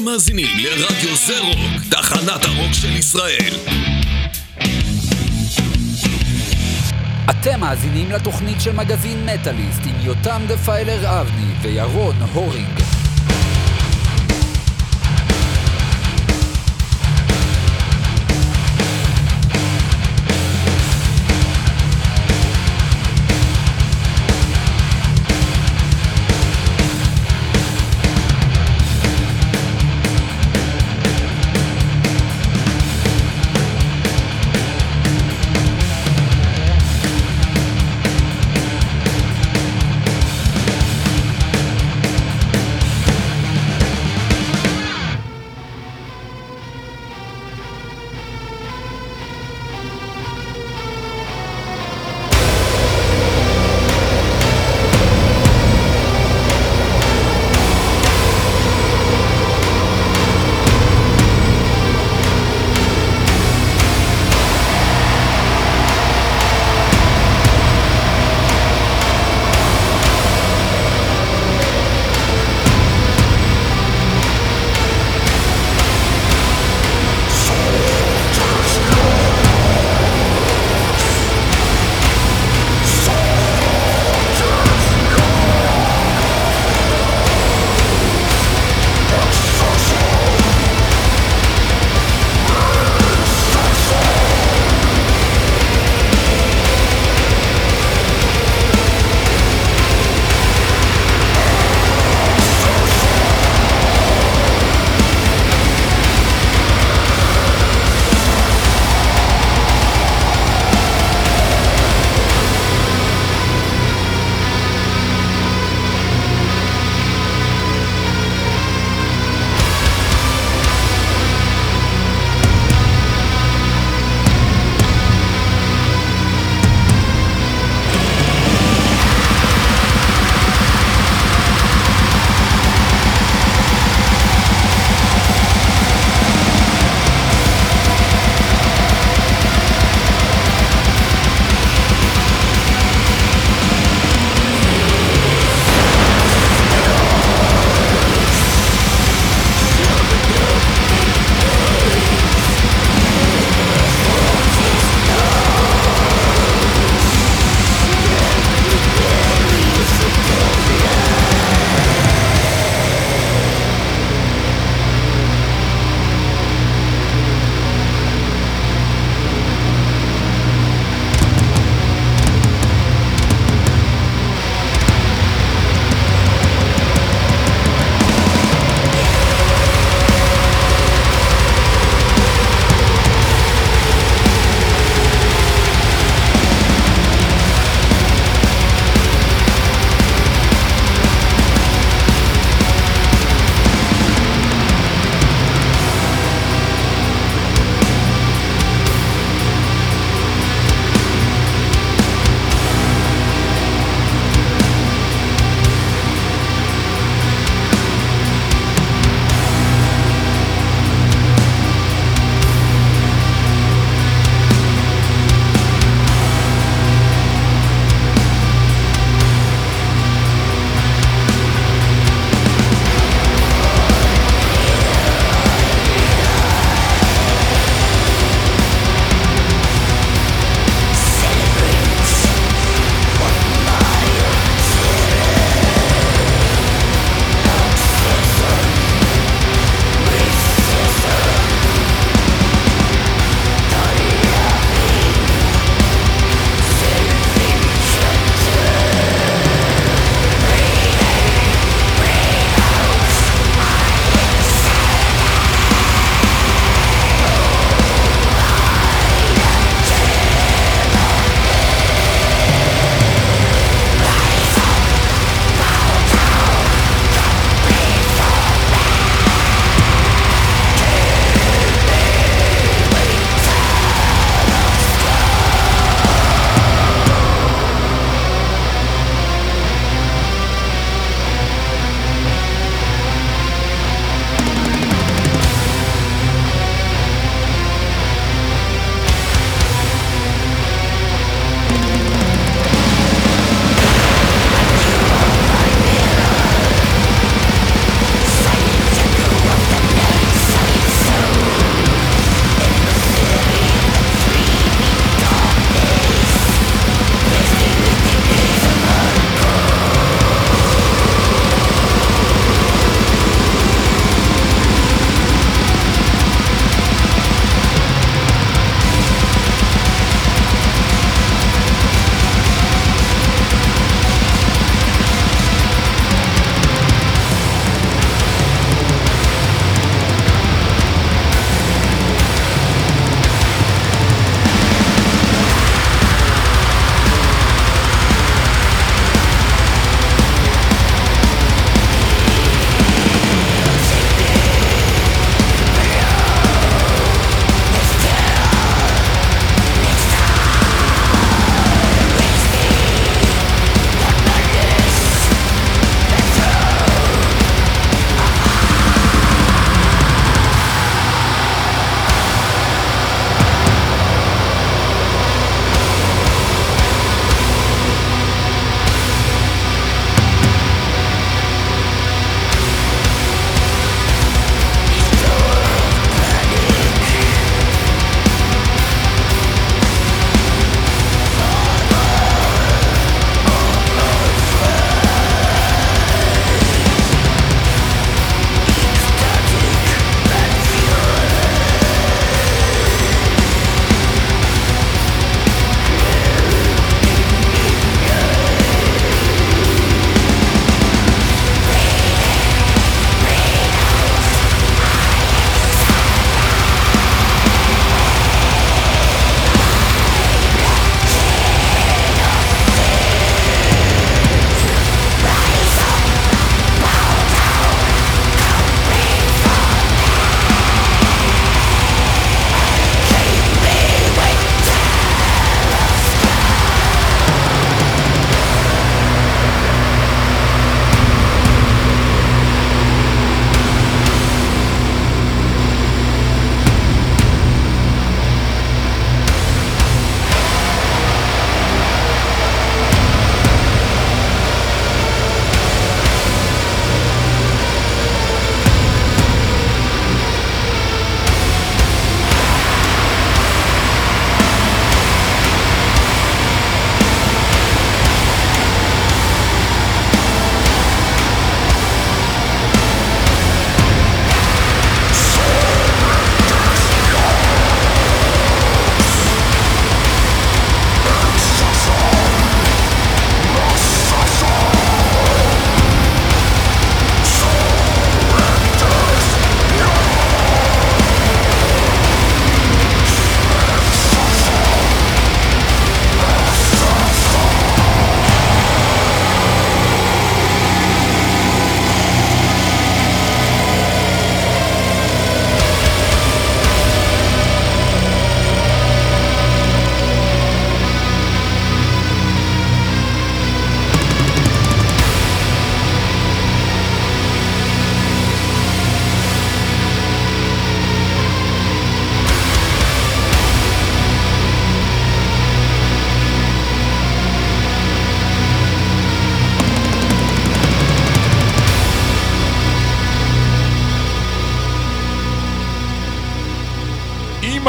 אתם מאזינים לרדיו זה רוק, תחנת הרוק של ישראל. אתם מאזינים לתוכנית של מגזין מטאליסט עם יותם דפיילר אבני וירון הורינג.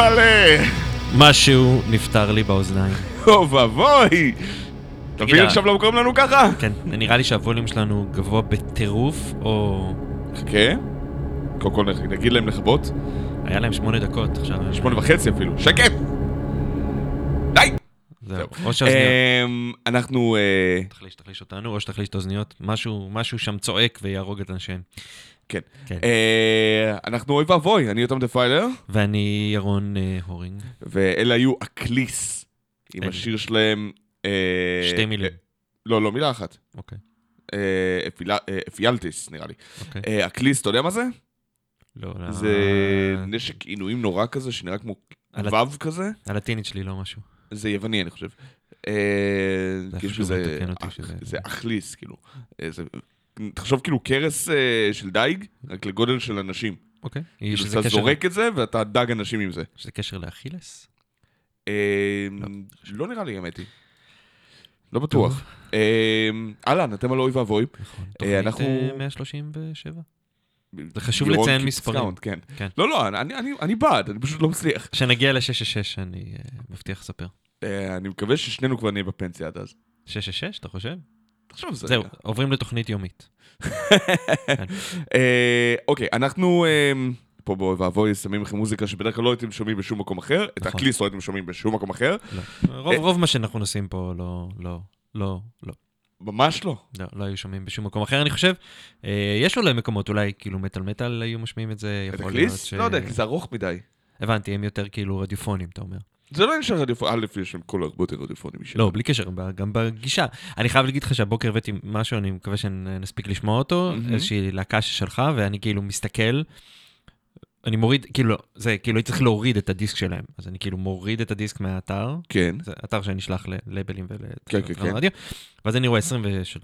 אימא'לה! משהו נפטר לי באוזניים. אוי ואבוי! תגיד, עכשיו לא קוראים לנו ככה? כן, נראה לי שהווליום שלנו גבוה בטירוף, או... חכה. קודם כל נגיד להם לכבות. היה להם שמונה דקות עכשיו. שמונה וחצי אפילו. שקט! די! זהו. או שהאוזניות... אמ, אנחנו... אה, תחליש, תחליש אותנו, או שתחליש את האוזניות. משהו שם צועק ויהרוג את אנשיהם. כן. כן. אה, אנחנו אוי ואבוי, אני יותם דפיילר, ואני ירון אה, הורינג. ואלה היו אקליס, עם. השיר שלהם... אה, שתי מילים. אה, לא, לא, מילה אחת. אוקיי, אה, אה, אפיאלטיס, נראה לי. אוקיי. אה, אקליס, אתה יודע מה זה? לא, לא. זה נשק עינויים נורא כזה, שנראה כמו על וו כזה. הלטינית שלי לא משהו. זה יווני, אני חושב. כאילו זה אכליס, כאילו. תחשוב כאילו קרס אה, של דייג, רק לגודל של אנשים. אוקיי. כאילו שזה אתה קשר- זורק את זה ואתה דג אנשים עם זה. שזה קשר לאכילס? אה, לא נראה לי, האמת היא. לא בטוח. אה, אהלן, אתם על אוי ואבוי. נכון. אה, תוכנית אנחנו- אה, 137. זה חשוב לציין מספרים. כן. כן. לא, לא, אני- אני- אני בעד, אני פשוט לא מצליח. כשנגיע ל-666 אני מבטיח לספר. אה, אני מקווה ששנינו כבר נהיה בפנסיה עד אז. 666, אתה חושב? תחשוב זה. זהו. עוברים לתוכנית יומית. אה, אוקיי, אנחנו אה, פה באוי ואבוי שמים לכם מוזיקה שבדרך כלל לא הייתם שומעים בשום מקום אחר. את נכון. הקליס לא הייתם שומעים בשום מקום אחר. לא. רוב- רוב מה שאנחנו נוסעים פה לא, לא, לא, לא. ממש לא. לא, לא היו שומעים בשום מקום אחר, אני חושב. אה, יש אולי מקומות, אולי כאילו מטאל מטאל היו משמיעים את זה, את יכול להיות הקליס? ש... לא יודע, כי זה ארוך מדי. הבנתי, הם יותר כאילו רדיופונים, אתה אומר. זה לא נשאר רדיופונים, א', יש להם קול הרבה יותר רדיופונים משלנו. לא, בלי קשר, גם בגישה. אני חייב להגיד לך שהבוקר הבאתי משהו, אני מקווה שנספיק לשמוע אותו, מהמם. איזושהי להקה ששלחה, ואני כאילו מסתכל, אני מוריד, כאילו, זה, כאילו הייתי צריך להוריד את הדיסק שלהם, אז אני כאילו מוריד את הדיסק מהאתר, כן. זה אתר שנשלח ללייבלים כן, ולתחנות כן, כן. רדיו, ואז אני רואה 23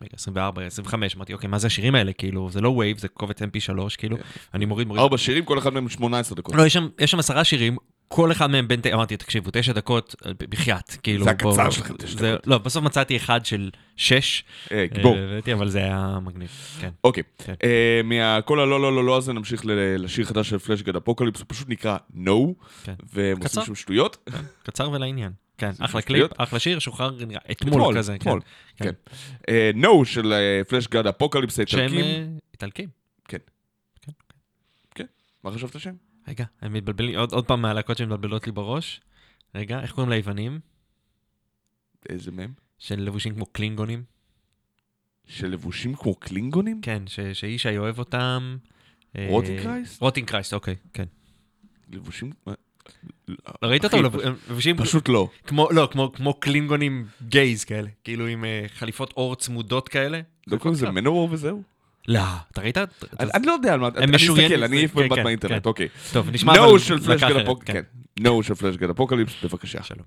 מגה, 24, 25, אמרתי, אוקיי, מה זה השירים האלה? כאילו, זה לא wav, זה קובץ mp3, כאילו, כן. אני מוריד, מוריד. ארבע שירים, כל אחד מהם 18 דקות. לא, יש שם, יש שם עשרה שירים, כל אחד מהם בין, אמרתי, תקשיבו, תשע דקות, בחייאת, כאילו. זה הקצר שלכם, תשע דקות. לא, בסוף מצאתי אחד של שש. אה, גיבור. אה, הבאתי, אבל זה היה מגניב, כן. אוקיי. כן. אה, מהכל הלא לא לא לא הזה נמשיך לשיר חדש של Fleshgod Apocalypse, הוא פשוט נקרא No, כן. והם. עושים שם שטויות. קצר ולעניין. כן, אחלה. קליפ, אחלה שיר, שוחרר אתמול כזה. כן. אתמול, כן. כן. אה, No של Fleshgod Apocalypse שהם האיטלקים. אה, איטלקים. מה חשבת שהם? רגע, הם מתבלבלים, עוד עוד פעם מהלהקות שמתבלבלות לי בראש. רגע, איך קוראים ליוונים? איזה מהם? של לבושים כמו קלינגונים? שלבושים כמו קלינגונים? כן, ש- שישי אוהב אותם. אה, Rotting Christ? Rotting Christ, אוקיי, כן. לבושים... ראית אותם? לבושים פשוט לא. כמו, לא, כמו, כמו קלינגונים gays כאלה, כאילו עם אה, חליפות עור צמודות כאלה. לא קוראים לזה מנוור וזהו? לא, אתה ראית? אני לא יודע על מה... אני אסתכל, אני אעיף כן, מבט כן, באינטרנט, כן. אוקיי. טוב, נשמע אבל No של של פלאשגד אפוקליפס, בבקשה. שלום.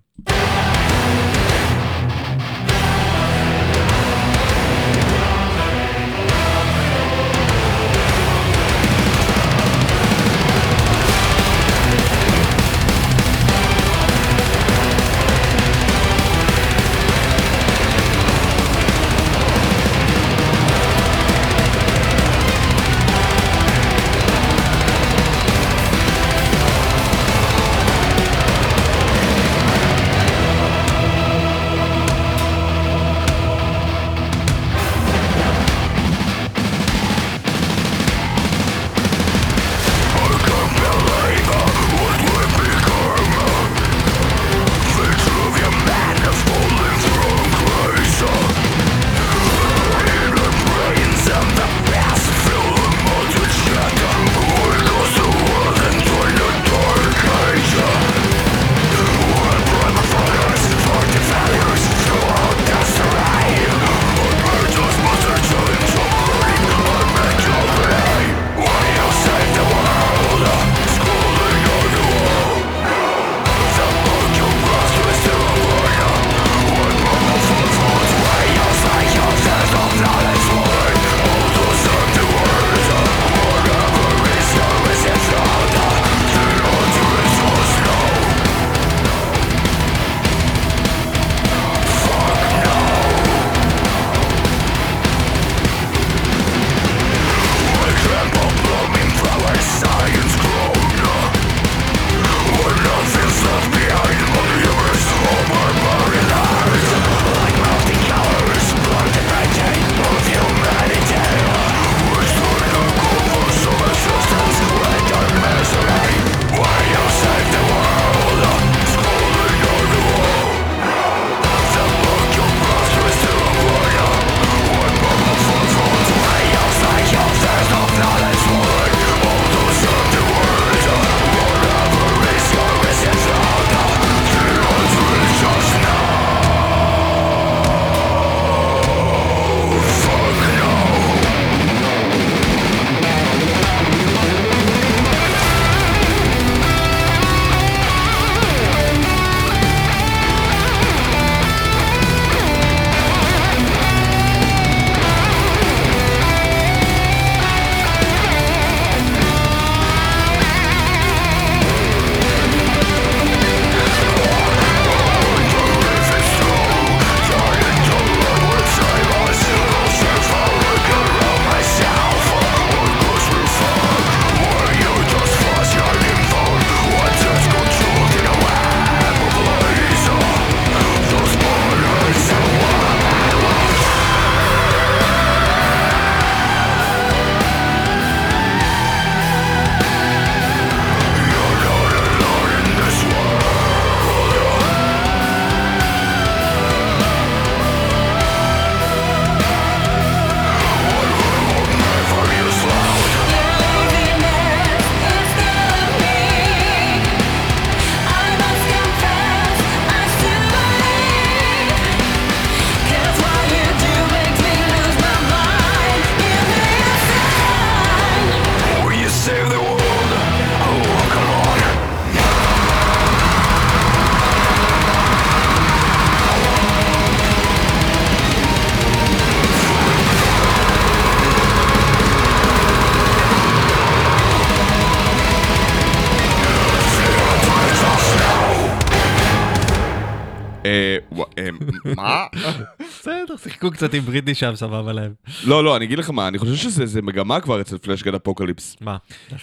שיחקו קצת עם בריטני שם, סבבה להם. לא, לא, אני אגיד לך מה, אני חושב שזה זה מגמה כבר אצל Fleshgod Apocalypse. מה?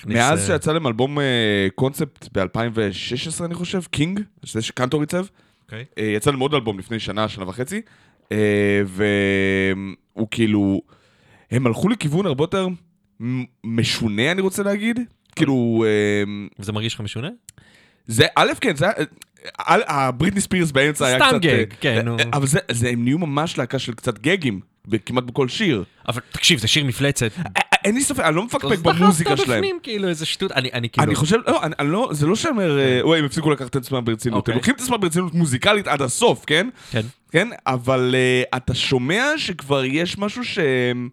מאז אה, שיצא להם אלבום אה, קונספט ב-2016, אני חושב, King, שזה שקנטור עיצב. אוקיי. אה, יצא להם עוד אלבום לפני שנה, שנה וחצי, והוא כאילו, הם הלכו לכיוון הרבה יותר משונה, אני רוצה להגיד. כאילו, וזה מרגיש לך משונה? זה, א', כן, זה הבריטני ספירס באמצע היה קצת... סתם אה, גג, כן, נו. אה, אבל זה, זה, הם נהיו ממש להקה של קצת גגים, כמעט בכל שיר. אבל תקשיב, זה שיר מפלצת. אה, אה, אין לי ספק, אני לא מפקפק במוזיקה שלהם. בפנים, כאילו, איזה שטות. אני אני כאילו... אני חושב, לא, אני, אני לא, זה לא שאומר, אה, אוי, הם הפסיקו לקחת את עצמם ברצינות. אוקיי. הם לוקחים את עצמם ברצינות מוזיקלית עד הסוף, כן? כן. כן? אבל uh, אתה שומע שכבר יש משהו שהם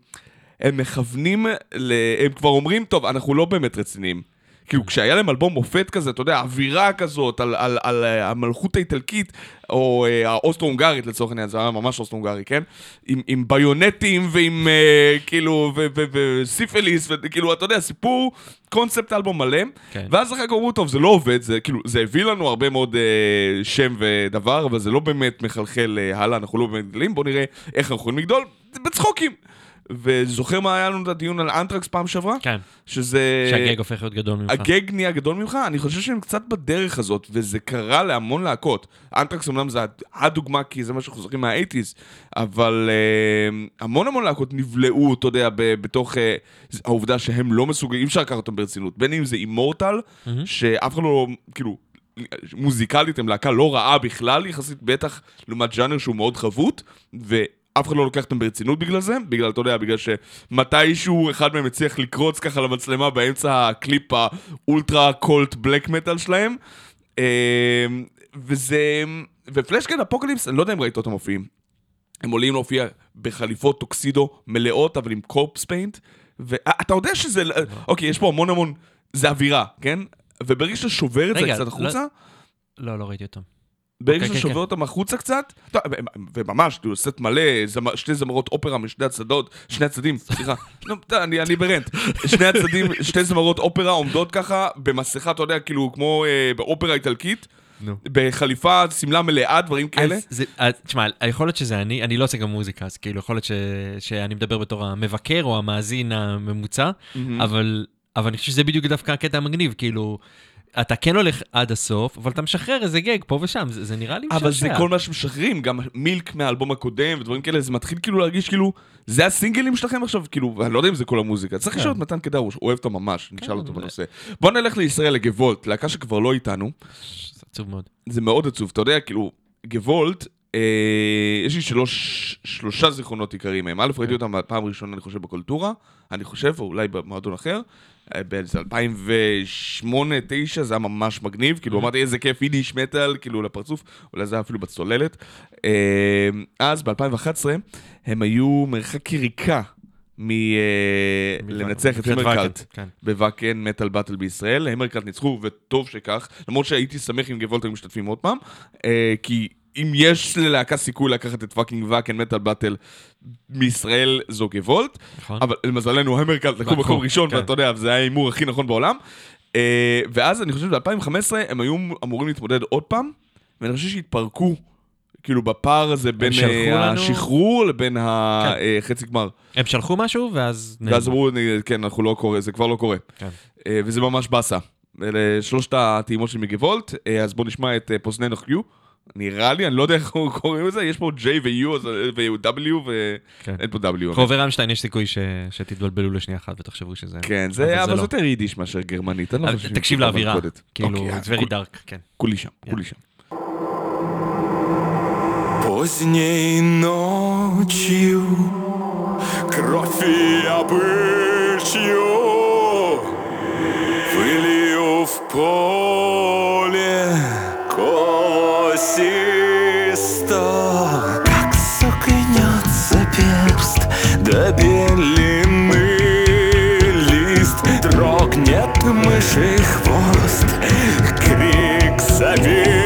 הם מכוונים, ל... הם כבר אומרים, טוב, אנחנו לא באמת רציניים. כאילו, כשהיה להם אלבום מופת כזה, אתה יודע, אווירה כזאת על, על, על, אה, המלכות האיטלקית, או אה, האוסטרו-הונגרית לצורך העניין, זה היה ממש אוסטרו-הונגרי, כן? עם, עם ביונטים ועם אה, כאילו, ו- ו- וסיפיליס, וכאילו, אתה יודע, סיפור, קונספט אלבום מלא. כן. ואז אחר כך אמרו, טוב, זה לא עובד, זה כאילו, זה הביא לנו הרבה מאוד אה, שם ודבר, אבל זה לא באמת מחלחל אה, הלאה, אנחנו לא באמת גדלים, בואו נראה איך אנחנו יכולים לגדול, בצחוקים. וזוכר מה היה לנו את הדיון על אנטרקס פעם שעברה? כן. שזה... שהגג הופך להיות גדול ממך. הגג נהיה גדול ממך, אני חושב שהם קצת בדרך הזאת, וזה קרה להמון להקות. אנטרקס אמנם זה הדוגמה, כי זה מה שאנחנו זוכרים מה-80's, אבל אה, המון המון להקות נבלעו, אתה יודע, בתוך אה, העובדה שהם לא מסוגלים, אי אפשר לקחת אותם ברצינות. בין אם זה אימורטל, שאף אחד לא, כאילו, מוזיקלית הם להקה לא רעה בכלל, יחסית בטח לעומת ג'אנר שהוא מאוד חבוט, ואף אחד לא לוקח אותם ברצינות בגלל זה, בגלל, אתה יודע, בגלל שמתישהו אחד מהם הצליח לקרוץ ככה למצלמה באמצע הקליפ האולטרה cult black metal שלהם. אה, וזה... ו Fleshgod Apocalypse, אני לא יודע אם ראית אותם מופיעים. הם עולים להופיע בחליפות טוקסידו מלאות, אבל עם corpse paint. ואתה יודע שזה... אוקיי, יש פה המון המון... זה אווירה, כן? וברגע שאתה שובר את זה קצת לא- החוצה, לא, לא ראיתי אותם. ברגע אוקיי, שאתה שובר כן. אותם החוצה קצת, וממש, כאילו, סט מלא, זמ- שתי זמרות אופרה משני הצדות, שני הצדדים, סליחה, לא, אתה, אני אני ברנט, שני הצדדים, שתי זמרות אופרה עומדות ככה, במסכה, אתה יודע, כאילו, כמו אה, באופרה איטלקית, נו. בחליפה, שמלה מלאה, דברים כאלה. אז זה, אז, תשמע, יכול להיות שזה אני, אני לא עושה גם מוזיקה, אז כאילו, יכול להיות ש, שאני מדבר בתור המבקר או המאזין הממוצע, אבל, אבל אני חושב שזה בדיוק דווקא הקטע המגניב, כאילו, אתה כן הולך עד הסוף, אבל אתה משחרר איזה גג פה ושם, זה, זה נראה לי משעשע. אבל זה כל מה שמשחררים, גם מילק מהאלבום הקודם ודברים כאלה, זה מתחיל כאילו להרגיש כאילו, זה הסינגלים שלכם עכשיו, כאילו, אני לא יודע אם זה כל המוזיקה. צריך כן. לשאול את מתן קדר, הוא אוהב אותו ממש, נשאל אותו בנושא. בוא נלך לישראל לגוולט, להקה שכבר לא איתנו, זה עצוב מאוד. זה מאוד עצוב, אתה יודע, כאילו, גוולט, אה, יש לי שלוש, שלושה זיכרונות עיקריים מהם. א', ראיתי אותם פעם ראשונה, אני חושב, בקולטורה, אני חושב, או אולי במועדון אחר. אה, באיזה 2008-2009, זה היה ממש מגניב, כאילו אמרתי איזה כיף איניש מטאל, כאילו לפרצוף, אולי זה היה אפילו בצוללת. אה, אז ב-2011 הם היו מרחק יריקה מלנצח את מבחינת המרקלט. כן. בוואקן מטאל באטל בישראל, המרקלט ניצחו, וטוב שכך, למרות שהייתי שמח אם גבולט היו משתתפים עוד פעם, אה, כי אם יש ללהקה סיכוי לקחת את פאקינג ואקן מטאל באטל מישראל, זו גבולט, נכון. אבל למזלנו המרקלט לקחו מקום ראשון, כן. ואתה יודע, זה היה ההימור הכי נכון בעולם. אה, ואז אני חושב ב-2015 הם היו אמורים להתמודד עוד פעם, ואני חושב שהתפרקו. כאילו בפער הזה בין אה, לנו- השחרור לבין כן. החצי גמר. הם שלחו משהו, ואז... ואז. אמרו, כן, אנחנו לא קורה, זה כבר לא קורה. כן. אה, וזה ממש באסה. אלה שלושת הטעימות של מגוולט, אה, אז בואו נשמע את אה, פוזננו חיו. נראה לי, אני לא יודע איך הוא קוראים לזה, יש פה J ו-U אז, אה, ו-W כן. ואין פה W. חובה רמשטיין יש סיכוי ש... שתתבלבלו לשנייה אחת ותחשבו שזה... כן, אבל זה זה אבל לא. זה יותר יידיש מאשר גרמנית. אני לא אבל חושב תקשיב שהיא לאווירה, מלכודת. כאילו, אוקיי, it's very כול- dark, כן. כולי שם, כולי שם. Поздней ночью Кровь я пыщу Пылью в поле тісто, как сукнется перст до белины лист, трогнет мыши хвост, крик завет.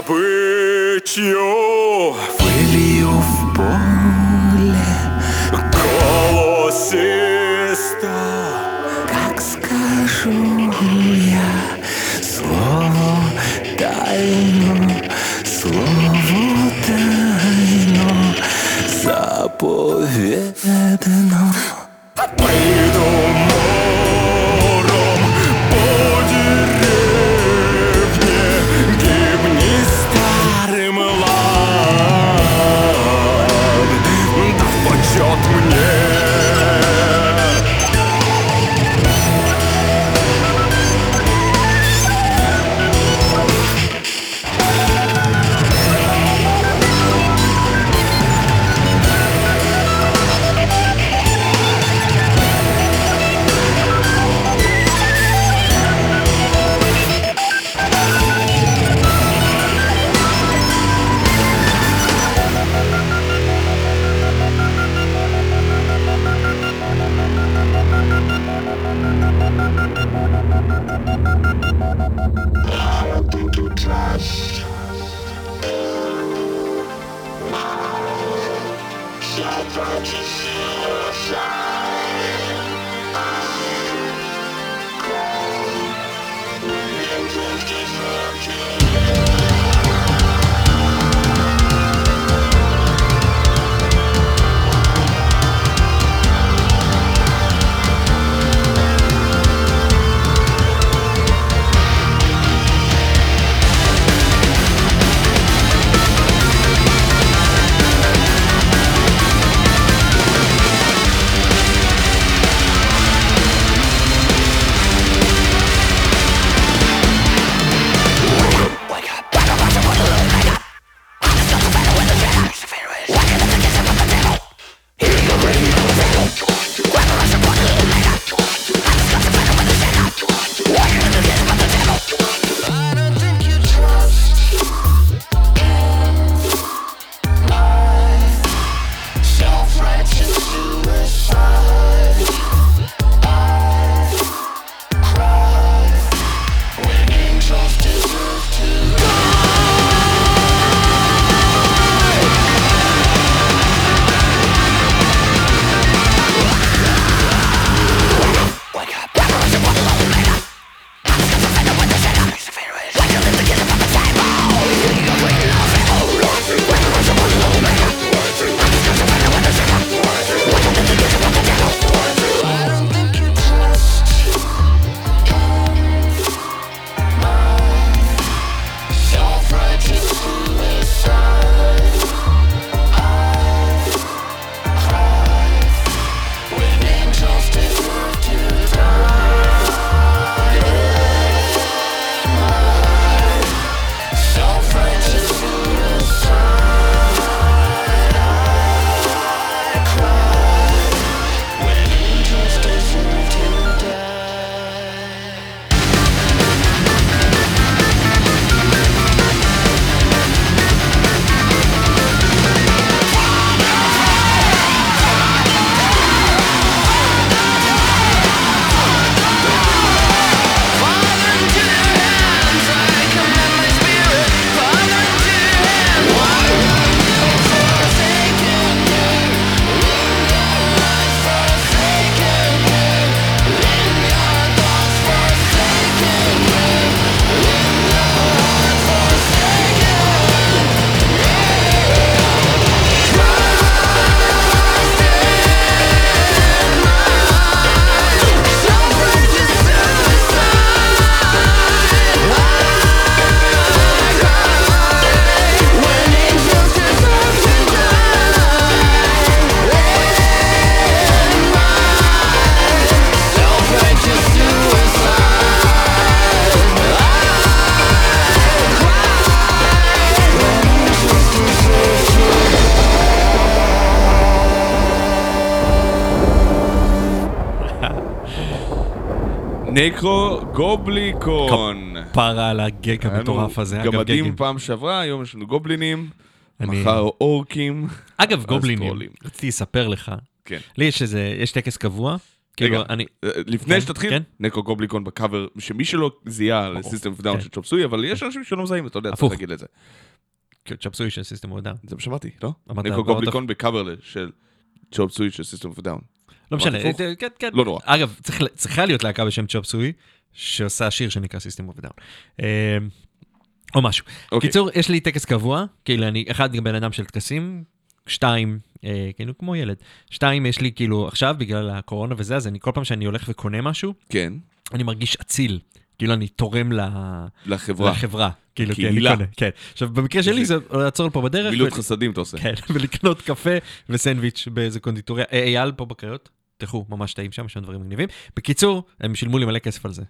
добычью נקרו גובליקון. פרה על הגג המטורף הזה. אגב, גמדים גגים. פעם שעברה, היום יש לנו גובלינים. אני- מחר אורקים. אגב, גובלינים. רציתי לספר לך. כן. לי יש איזה, יש טקס קבוע, כאילו, רגע, אני... אה, לפני כן, שתתחיל, כן. נקו גובליקון בקאבר, שמי שלא זיהה לסיסטם אוף דאון כן. של צ'ופ סוי, אבל יש אנשים שלא מזהים, אתה יודע, צריך. להגיד את זה. כאילו, צ'פסוי של סיסטם אוף דאון. זה מה שאמרתי, לא? נקו אבל גובליקון בקאבר של Chop Suey של System of a Down. לא משנה, כן, כן. לא נורא. אגב, צריך- צריכה להיות להקה בשם Chop Suey, שעושה שיר שנקרא System of Down. אה, או משהו. אוקיי. קיצור, יש לי טקס קבוע, כאילו אני, אחד, בן אדם של טקסים, שתיים, אה, כאילו כמו ילד. שתיים, יש לי כאילו, עכשיו, בגלל הקורונה וזה, אז אני כל פעם שאני הולך וקונה משהו, כן, אני מרגיש אציל. כאילו אני תורם ל... לחברה. לחברה. כאילו, כי אני לקהילה. קונה, כן. עכשיו, במקרה שלי זה לעצור פה בדרך. מילות ו- חסדים אתה עושה. כן, ולקנות קפה וסנדוויץ' באיזה קונדיטוריה. אה, אייל פה בקריות, תלכו, ממש טעים שם, יש שם דברים מגניבים. בקיצור, הם שילמו לי מלא כסף על זה,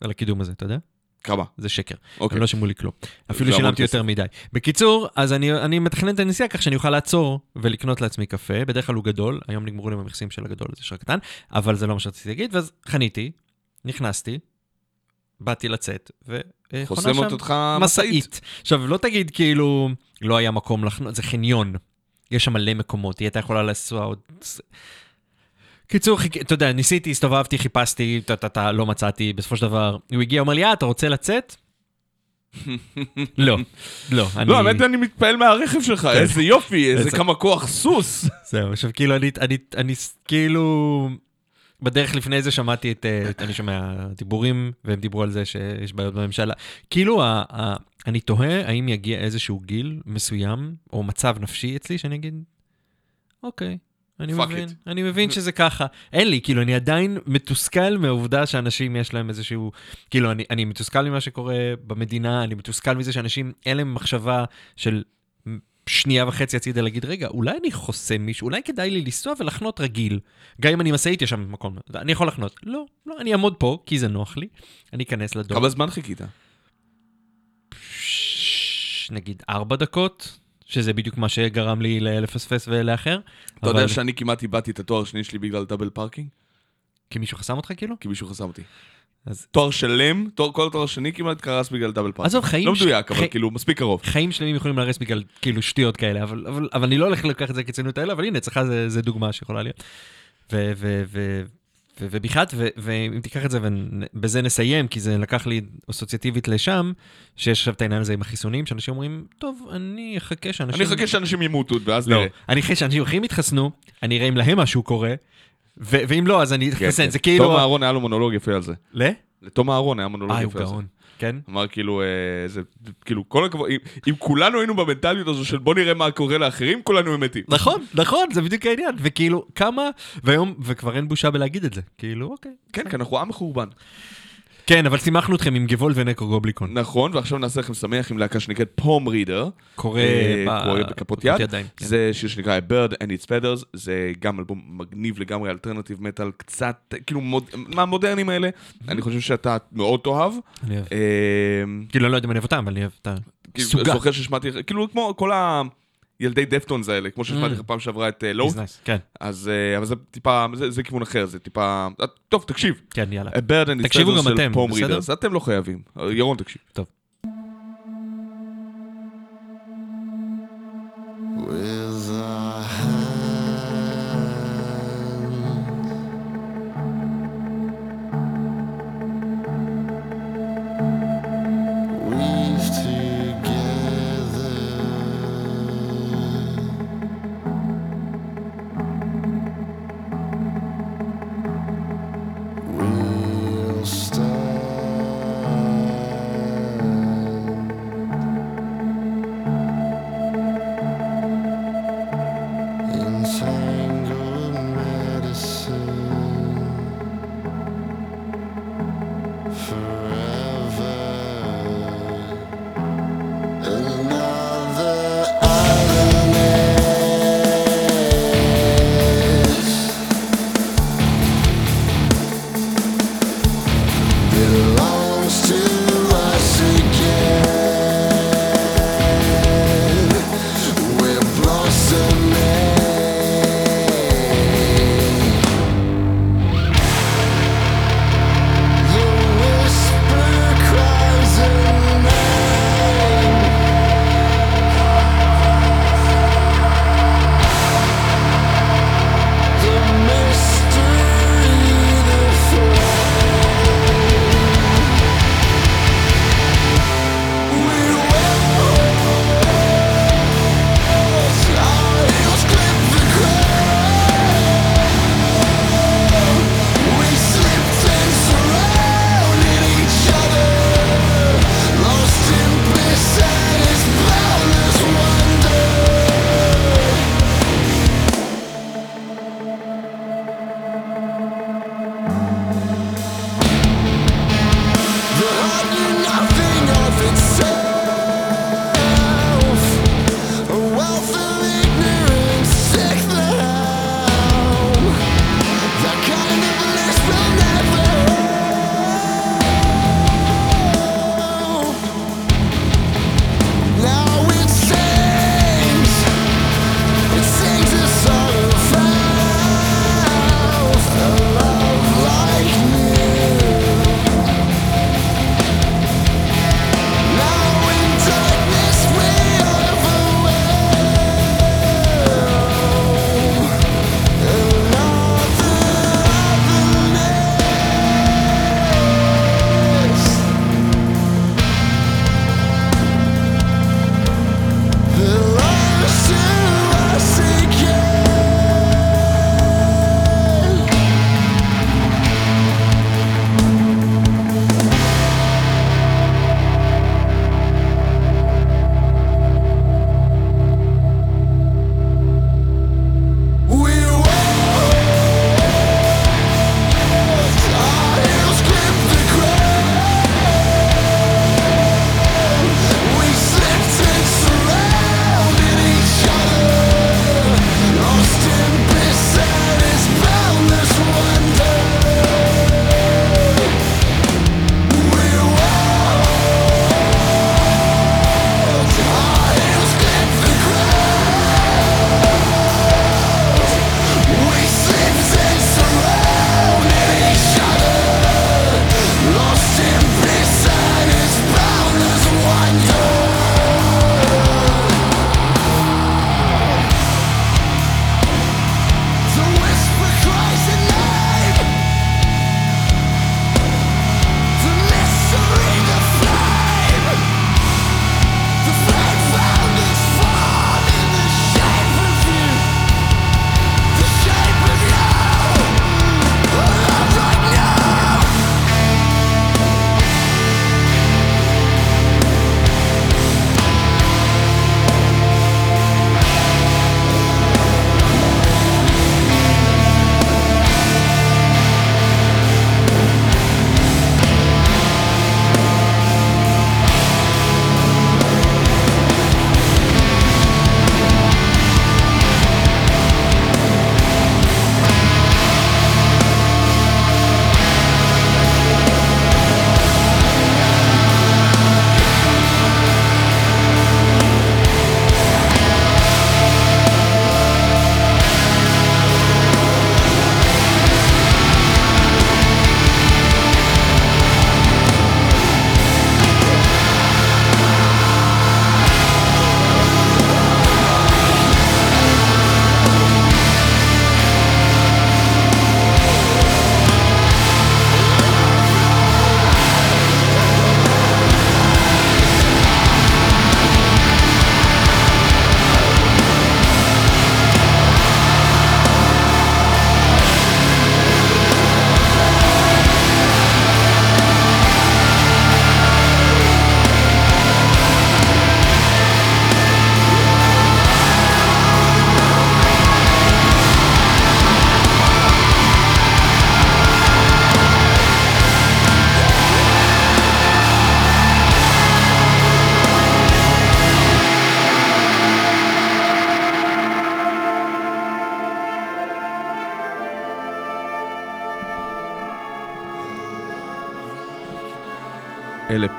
על הקידום הזה, אתה יודע? כמה? זה שקר. אוקיי. הם לא שילמו לי כלום. אפילו המון שילמתי. יותר מדי. בקיצור, אז אני, אני מתכנן את הנסיעה כך שאני אוכל לעצור ולקנות לעצמי קפה, בדרך כלל הוא גדול, היום נגמרו לי המכסים של הגדול, אז יש רק קטן, אבל זה לא מה שרציתי להגיד, ואז חניתי, נכנסתי, באתי לצאת, וחונה חוסמת שם אותך. משאית. עכשיו, לא תגיד כאילו, לא היה מקום לחנות, זה חניון. יש שם מלא מקומות, היא הייתה יכולה לנסוע עוד... קיצור. אתה יודע, ניסיתי, הסתובבתי, חיפשתי, טה-טה-טה, לא מצאתי, בסופו של דבר, הוא הגיע, אומר לי, אה, אתה רוצה לצאת? לא, לא, אני... לא, האמת אני מתפעל מהרכב שלך, איזה יופי, איזה כמה כוח סוס. זהו, עכשיו כאילו, אני, אני, אני כאילו... בדרך לפני זה שמעתי את, אה, את- אני שומע דיבורים, והם דיברו על זה שיש בעיות בממשלה. כאילו, ה, ה, אני תוהה האם יגיע איזשהו גיל מסוים, או מצב נפשי אצלי, שאני אגיד, אוקיי, אני מבין, it." אני מבין שזה ככה. אין לי, כאילו, אני עדיין מתוסכל מהעובדה שאנשים יש להם איזשהו, כאילו, אני, אני מתוסכל ממה שקורה במדינה, אני מתוסכל מזה שאנשים, אין להם מחשבה של שנייה וחצי הצידה להגיד, רגע, אולי אני חוסם מישהו, אולי כדאי לי לנסוע ולחנות רגיל. גם אם אני משאית, יש שם מקום, אני יכול לחנות. לא, לא, אני אעמוד פה, כי זה נוח לי, אני אכנס לדור. כמה זמן חיכית? ש- נגיד ארבע דקות, שזה בדיוק מה שגרם לי לפספס ולאחר. אתה יודע אבל- שאני כמעט איבדתי את התואר השני שלי בגלל double parking? כי מישהו חסם אותך כאילו? כי מישהו חסם אותי. אז- תואר שלם, תואר- כל התואר השני כמעט קרס בגלל double parking. עזוב, חיים לא ש- מדויק, אבל חי- כאילו מספיק קרוב. חיים שלמים יכולים להרס בגלל כאילו שטויות כאלה, אבל, אבל, אבל אני לא הולך לקחת את זה לקיצוניות האלה, אבל הנה, אצלך זה, זה דוגמה שיכולה להיות. ו- ו- ו- ובכלל, ואם תיקח את זה ובזה נסיים, כי זה לקח לי אסוציאטיבית לשם, שיש עכשיו את העניין הזה עם החיסונים, שאנשים אומרים, טוב, אני אחכה שאנשים... אני אחכה שאנשים ימותו, ואז לא, נראה. אני אחכה שאנשים אחרים יתחסנו, אני אראה אם להם משהו קורה, ו- ואם לא, אז אני כן, אתחסן, כן. זה כאילו... תום אהרון היה לו מונולוג יפה על זה. ל? לתום אהרון היה מונולוג אה, הוא יפה על זה. גאון, כן? אמר כאילו, אה, זה, כאילו, כל הכבוד, אם, אם כולנו היינו במנטליות הזו של בוא נראה מה קורה לאחרים, כולנו מתים. נכון, נכון, זה בדיוק העניין, וכאילו, כמה, והיום, וכבר אין בושה בלהגיד את זה, כאילו, אוקיי. כן, כי אנחנו עם מחורבן. כן, אבל שימחנו אתכם עם גבול ונקו גובליקון. נכון, ועכשיו נעשה לכם שמח עם להקה שנקראת פום רידר. קורה בכפות יד. כן. זה שיר שנקרא A Bird and Its Feathers, זה גם אלבום מגניב לגמרי, אלטרנטיב מטאל, קצת, כאילו, מוד- מהמודרניים האלה. אני חושב שאתה מאוד תאהב. אני אוהב. אה, כאילו, אני לא יודע אם אני אוהב אותם, אבל אני אוהב את כאילו, הסוגה. זוכר ששמעתי, כאילו, כמו כל הילדי דפטונס האלה, כמו ששמעתי לך פעם שעברה את לואו, It's nice, כן, אז אה, אבל זה טיפה, זה זה כיוון אחר, זה טיפה... אה, טוב, תקשיב. כן, יאללה. תקשיבו גם אתם, בסדר? אתם לא חייבים. ירון, תקשיב. טוב. with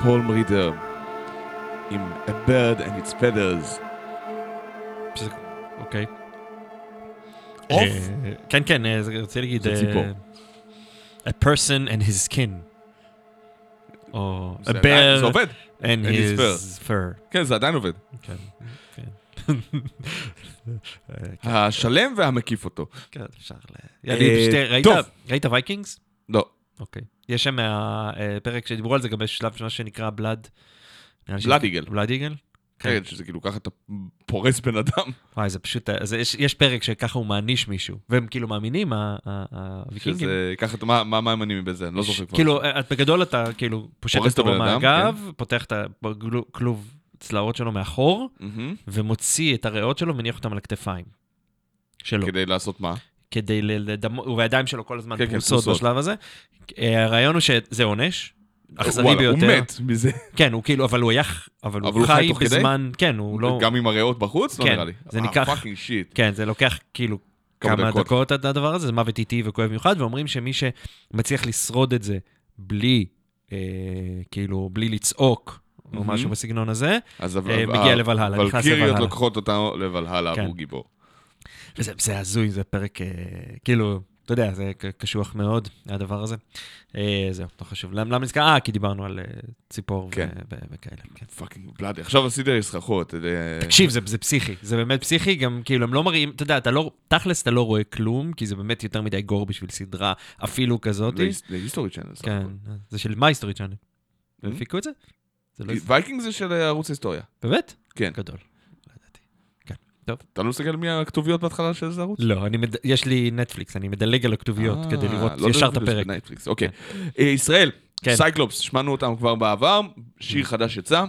פול מרידר עם A Bird and Its Feathers. אוקיי. עוף? אה, כן, כן, אה, זה רציתי להגיד... אה. A person and his skin. או a זה עדיין- זה bear עובד. and his fur. כן, זה עדיין עובד. כן, כן. השלם והמקיף אותו. כן, אפשר ל... ראית Vikings? לא. אוקיי. יש שם אה, אה, פרק שדיברו על זה, גם יש שלב מה שנקרא blood. Blood eagle. Blood eagle? כן, שזה כאילו ככה אתה פורס בן אדם. וואי, זה פשוט, אז יש, יש פרק שככה הוא מעניש מישהו, והם כאילו מאמינים, הוויקינגים. שזה, ככה, מה מה מה המניעים בזה? אני לא זוכר כבר. כאילו, את- בגדול אתה כאילו פושט את אדם, מהגב, פותח את הכלוב צלעות שלו מאחור, מהמם. ומוציא את הריאות שלו ומניח אותם על הכתפיים שלו. כדי לעשות מה? כדי לדמות, והידיים שלו כל הזמן כן, כן, פרוסות פרוסות. בשלב הזה. אה, הרעיון הוא שזה עונש, אכזרי וואלה, ביותר. הוא מת מזה. כן, הוא כאילו, אבל הוא היה, אבל אבל הוא הוא חי תוך כדי? בזמן, כן, הוא לא, גם עם הריאות בחוץ? לא כן, נראה לי. זה ניקח- fucking shit. כן, זה לוקח כאילו כמה דקות. דקות הדבר הזה, זה מוות איטי וכואב במיוחד, ואומרים שמי שמצליח לשרוד את זה בלי, אה, כאילו, בלי לצעוק, או. משהו בסגנון הזה, אז אה, מגיע לוולהלה, נכנס ולקיריות לוולהלה. לוקחות אותנו לוולהלה, כן. והוא גיבור. וזה זה הזוי, זה פרק, אה, כאילו, אתה יודע, זה קשוח מאוד, הדבר הזה. אה, זהו, לא חשוב. למה נזכר? אה, כי דיברנו על אה, ציפור כן. ו- ו- וכאלה. כן. fucking bloody. עכשיו עשיתי לי סככות. תקשיב, זה, זה פסיכי, זה באמת פסיכי, גם כאילו הם לא מראים, אתה יודע, אתה לא, תכלס אתה לא רואה כלום, כי זה באמת יותר מדי gore בשביל סדרה, אפילו כזאת. ל History Channel. כן, זה של מה History Channel. הם הפיקו את זה? זה לא... Vikings זה של ערוץ היסטוריה. באמת? כן. גדול. ידעתי. אתה לא מסתכל מי הכתוביות בהתחלה של איזה ערוץ? לא, אני מד... יש לי נטפליקס, אני מדלג על הכתוביות אה, כדי לראות לא ישר את הפרק. בנטפליקס, אוקיי. אה, ישראל, כן. Cyclops, שמענו אותם כבר בעבר, שיר חדש יצא.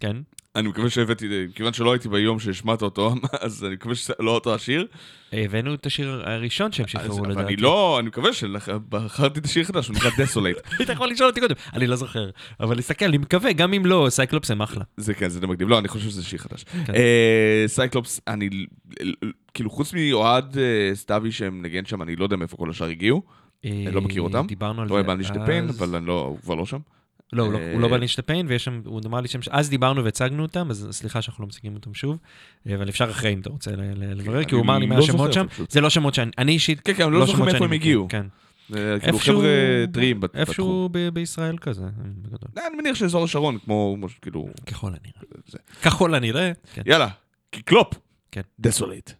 כן? אני מקווה שהבאתי, כיוון שלא הייתי ביום שהשמעת אותו, אז אני מקווה שזה לא אותו השיר. הבאנו את השיר הראשון שהם אז- שחררו לדעתי. אני לא, אני מקווה שבחרתי את השיר החדש, הוא נקרא Desolate. היית יכול לשאול אותי קודם, אני לא זוכר. אבל נסתכל, אני מקווה, גם אם לא, Cyclops הם אחלה. זה כן, זה מגניב. לא, אני חושב שזה שיר חדש. כן. אה, Cyclops, אני, כאילו, חוץ מאוהד אה, סתיוי שהם נגן שם, אני לא יודע מאיפה כל השאר הגיעו. אני לא מכיר אותם. דיברנו על לא זה. היה בניש דה פיין, אז- אבל אני לא, הוא כבר לא שם. לא, הוא לא- אה, הוא לא פיין, ויש שם, הוא אמר לי שם, אז דיברנו והצגנו אותם, אז סליחה שאנחנו לא מציגים אותם שוב, אה, אבל אפשר אחרי אם אתה רוצה ל- ל- לברר, כי הוא אמר לי מה לא השמות זוכר שם, פשוט. זה לא שמות שאני, אני אישית, כן, כן, אני לא זוכר מאיפה הם הגיעו. כן. כאילו חבר'ה טריים בת- בתחום. איפשהו ב- בישראל כזה. אה, אני מניח שאזור השרון, כמו, כאילו... ככל הנראה. ככל הנראה, כן. יאללה, Cyclops. כן. Desolate.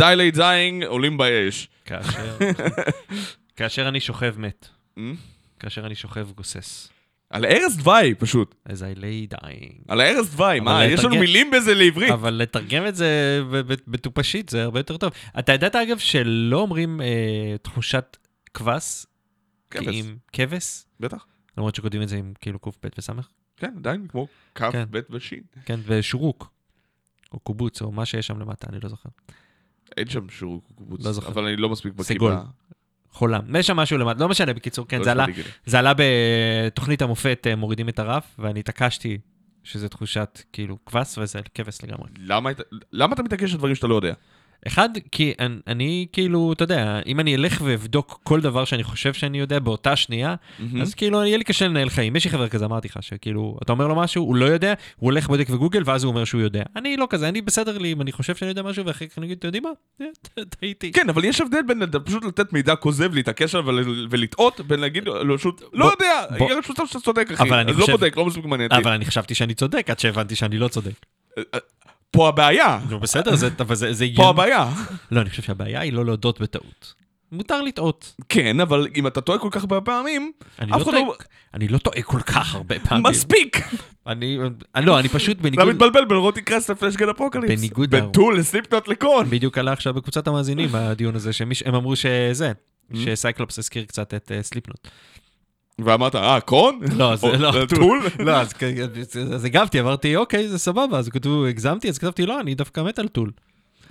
As I Lay Dying עולים באש. כאשר... כאשר אני שוכב מת. Hmm? כאשר אני שוכב גוסס. על ערש דווי, פשוט. אז I lay dying. על הערש דווי. מה, אבל יש לנו לתרגם- מילים בזה לעברית? אבל לתרגם את זה ב- ב- בטיפשית זה הרבה יותר טוב. אתה ידעת אגב שלא אומרים אה, תחושת כבש? כבש. עם כבש? בטח. למרות שכותבים את זה עם כאילו קב וסמך? כן, עדיין כמו כף, כן. בית ושין. כן, ושורוק. או קובוץ, או מה שיש שם למטה, אני לא זוכר. אין שם שור קובוץ. לא זוכר. אבל אני לא מספיק בקיא סגול. חולם. יש שם משהו למטה, לא משנה, בקיצור, כן, לא זה עלה. זה עלה בתוכנית המופת, אה, מורידים את הרף, ואני התעקשתי שזה תחושת כאילו כבש, וזה כבש לגמרי. למה למה אתה מתעקש על דברים שאתה לא יודע? אחד, כי אני, אני כאילו, אתה יודע, אם אני אלך ואבדוק כל דבר שאני חושב שאני יודע באותה שנייה, אז כאילו יהיה לי קשה לנהל חיים. יש לי חבר כזה, אמרתי לך, שכאילו, אתה אומר לו משהו, הוא לא יודע, הוא הולך, בודק בגוגל, ואז הוא אומר שהוא יודע. אני לא כזה, אני בסדר לי אם אני חושב שאני יודע משהו, ואחרי כך אני אגיד, אתם יודעים מה? אה, טעיתי. כן, אבל יש הבדל בין פשוט לתת מידע כוזב, להתעקש עליו ול- ולטעות, בין להגיד פשוט, לא בוא- יודע, לך פשוט שאתה צודק, אחי. אז לא בודק, לא מספיק מעניין. אבל אני חשבתי שאני צודק, עד שהבנתי שאני לא צודק. פה הבעיה. נו, בסדר, זה, אבל זה, זה פה. הבעיה. לא, אני חושב שהבעיה היא לא להודות בטעות. מותר לטעות. כן, אבל אם אתה טועה כל כך הרבה פעמים, אף לא אחד לא... אני לא טועה כל כך הרבה פעמים. מספיק! אני, אני- לא, אני פשוט אתה בניגוד, מתבלבל בין Rotting Christ ל Fleshgod Apocalypse. בניגוד בין להר- Tool ל Slipknot ל Korn. בדיוק עלה עכשיו בקבוצת המאזינים, הדיון הזה, שהם אמרו שזה, ש Cyclops הזכיר קצת את אה, Slipknot. ואמרת, אה, Korn? לא, זה או, לא, Tool. לא, אז הגבתי, אמרתי, אוקיי, זה סבבה, אז כתבו, הגזמתי, אז כתבתי, לא, אני דווקא מת על Tool.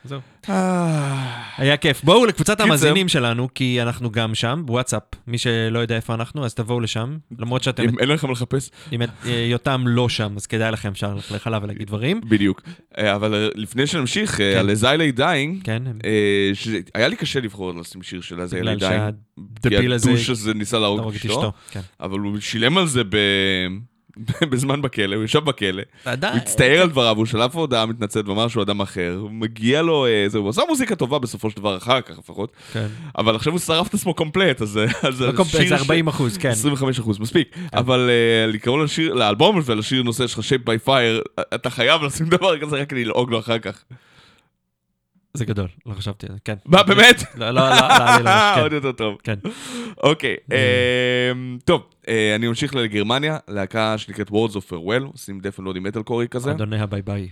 זהו. אה, היה כיף. בואו לקבוצת. המאזינים שלנו, כי אנחנו גם שם, בוואטסאפ. מי שלא יודע איפה אנחנו, אז תבואו לשם. למרות שאתם, אם אין מה לחפש. אם אה, יותם לא שם, אז כדאי לכם, אפשר ללכת עליו ולהגיד דברים. בדיוק. אה, אבל לפני שנמשיך, כן. על As I Lay Dying, כן, שהיה לי קשה לבחור לשים שיר של As I Lay בגלל Dying. שהדביל הזה ה douche הזה ניסה להרוג את אשתו. כן. אבל הוא שילם על זה ב... בזמן בכלא, הוא ישב בכלא, הוא הצטער על דבריו, הוא שלף הודעה מתנצלת ואמר שהוא אדם אחר, מגיע לו, אה, זה, הוא עשה מוזיקה טובה בסופו של דבר, אחר כך לפחות, כן. אבל עכשיו הוא שרף את עצמו קומפלט, אז אז לא קומפ- השיר זה ש- 40 אחוז, כן. 25 אחוז, מספיק. אבל אה, לקרוא לשיר, לאלבום ולשיר נושא שלך, Shaped by Fire, אתה חייב לשים דבר כזה רק ללעוג לו אחר כך. זה גדול, לא חשבתי על זה, כן. מה, באמת? לא, לא, לא, לא, לא, לא, עוד כן. יותר טוב. כן. אוקיי, אמ, טוב, אה, אני ממשיך לגרמניה, להקה שנקראת Words of Farewell, עושים death מלודי מטאל קורי כזה. אדוני ה bye bye.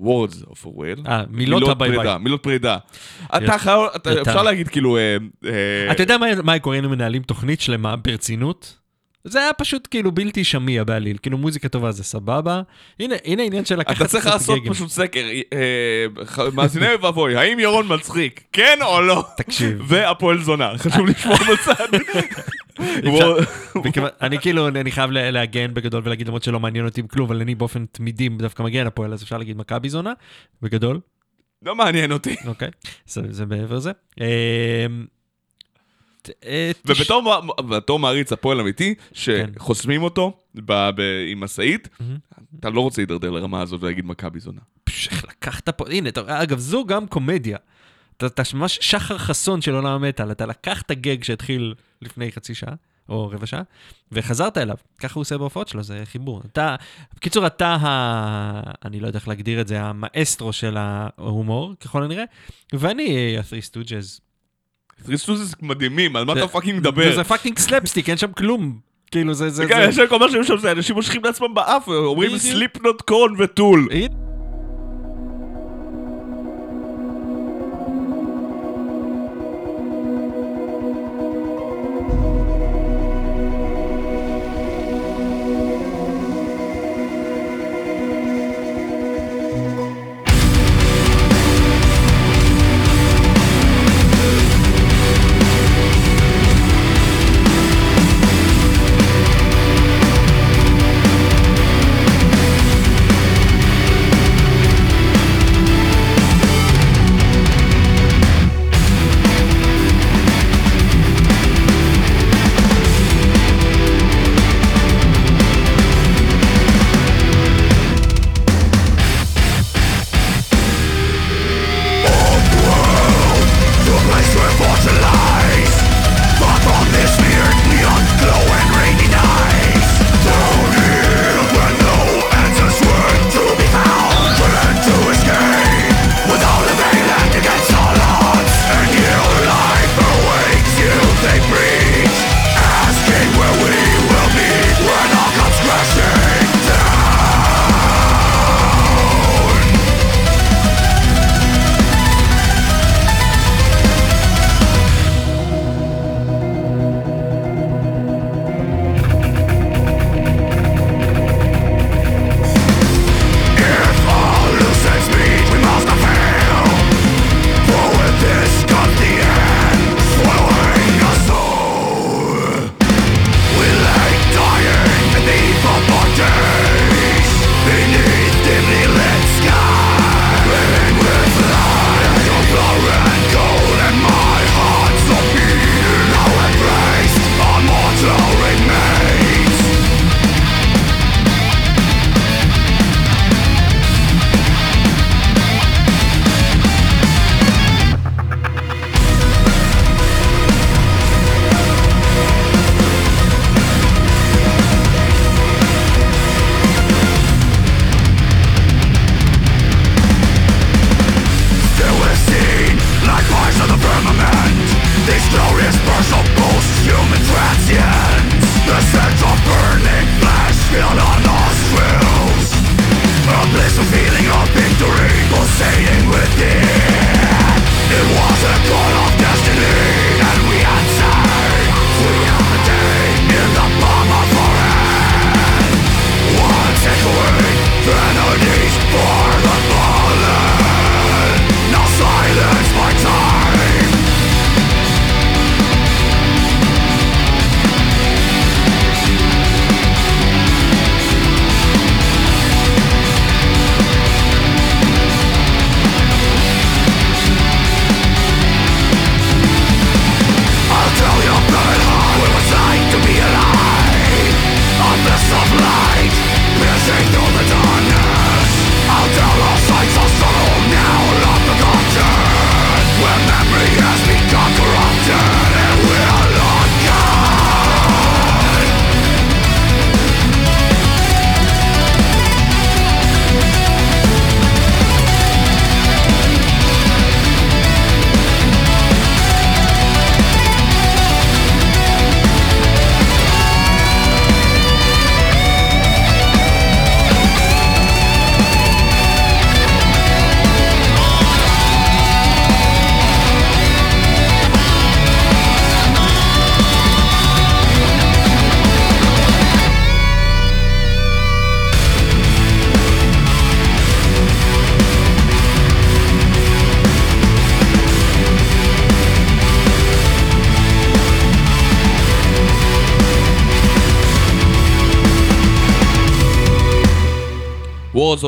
Words of Farewell. אה, מילות ה bye bye. מילות פרידה. אתה חייב, אפשר להגיד כאילו... אה, אה, אתה יודע מה- מה קורה אם מנהלים תוכנית שלמה ברצינות? זה היה פשוט כאילו בלתי שמיע בעליל, כאילו מוזיקה טובה זה סבבה. הנה, הנה העניין של לקחת אתה צריך לעשות גגים. פשוט סקר, אה, מאזיני ואבוי, האם ירון מצחיק? כן או לא? תקשיב. והפועל זונה, חשוב לשמור בצד. אני כאילו, אני חייב לה- להגן בגדול ולהגיד למרות שלא מעניין אותי כלום, אבל אני באופן תמידי דווקא מגן הפועל, אז אפשר להגיד מכבי זונה, בגדול, לא מעניין אותי. אוקיי? זה זה מעבר לזה. אה, ובתור מעריץ הפועל אמיתי, כן. שחוסמים אותו עם משאית. אתה לא רוצה להידרדר לרמה הזאת ולהגיד מכבי זונה. פש, איך לקחת פה, הנה, אתה- אגב, זו גם קומדיה. אתה ממש שחר חסון של עולם המטאל, אתה לקחת גג שהתחיל לפני חצי שעה, או רבע שעה, וחזרת אליו. ככה הוא עושה בהופעות שלו, זה חיבור. אתה, בקיצור, אתה ה... אני לא יודע איך להגדיר את זה, המאסטרו של ההומור, ככל הנראה, ואני ה-three stooges. Three Stooges מדהימים, על מה אתה fucking מדבר? זה fucking סלפסטיק, אין שם כלום. כאילו, זה... זה, כן. יש שם כל מה שהם שם, זה אנשים מושכים לעצמם באף, אומרים בדיוק. Slipknot Korn ו Tool.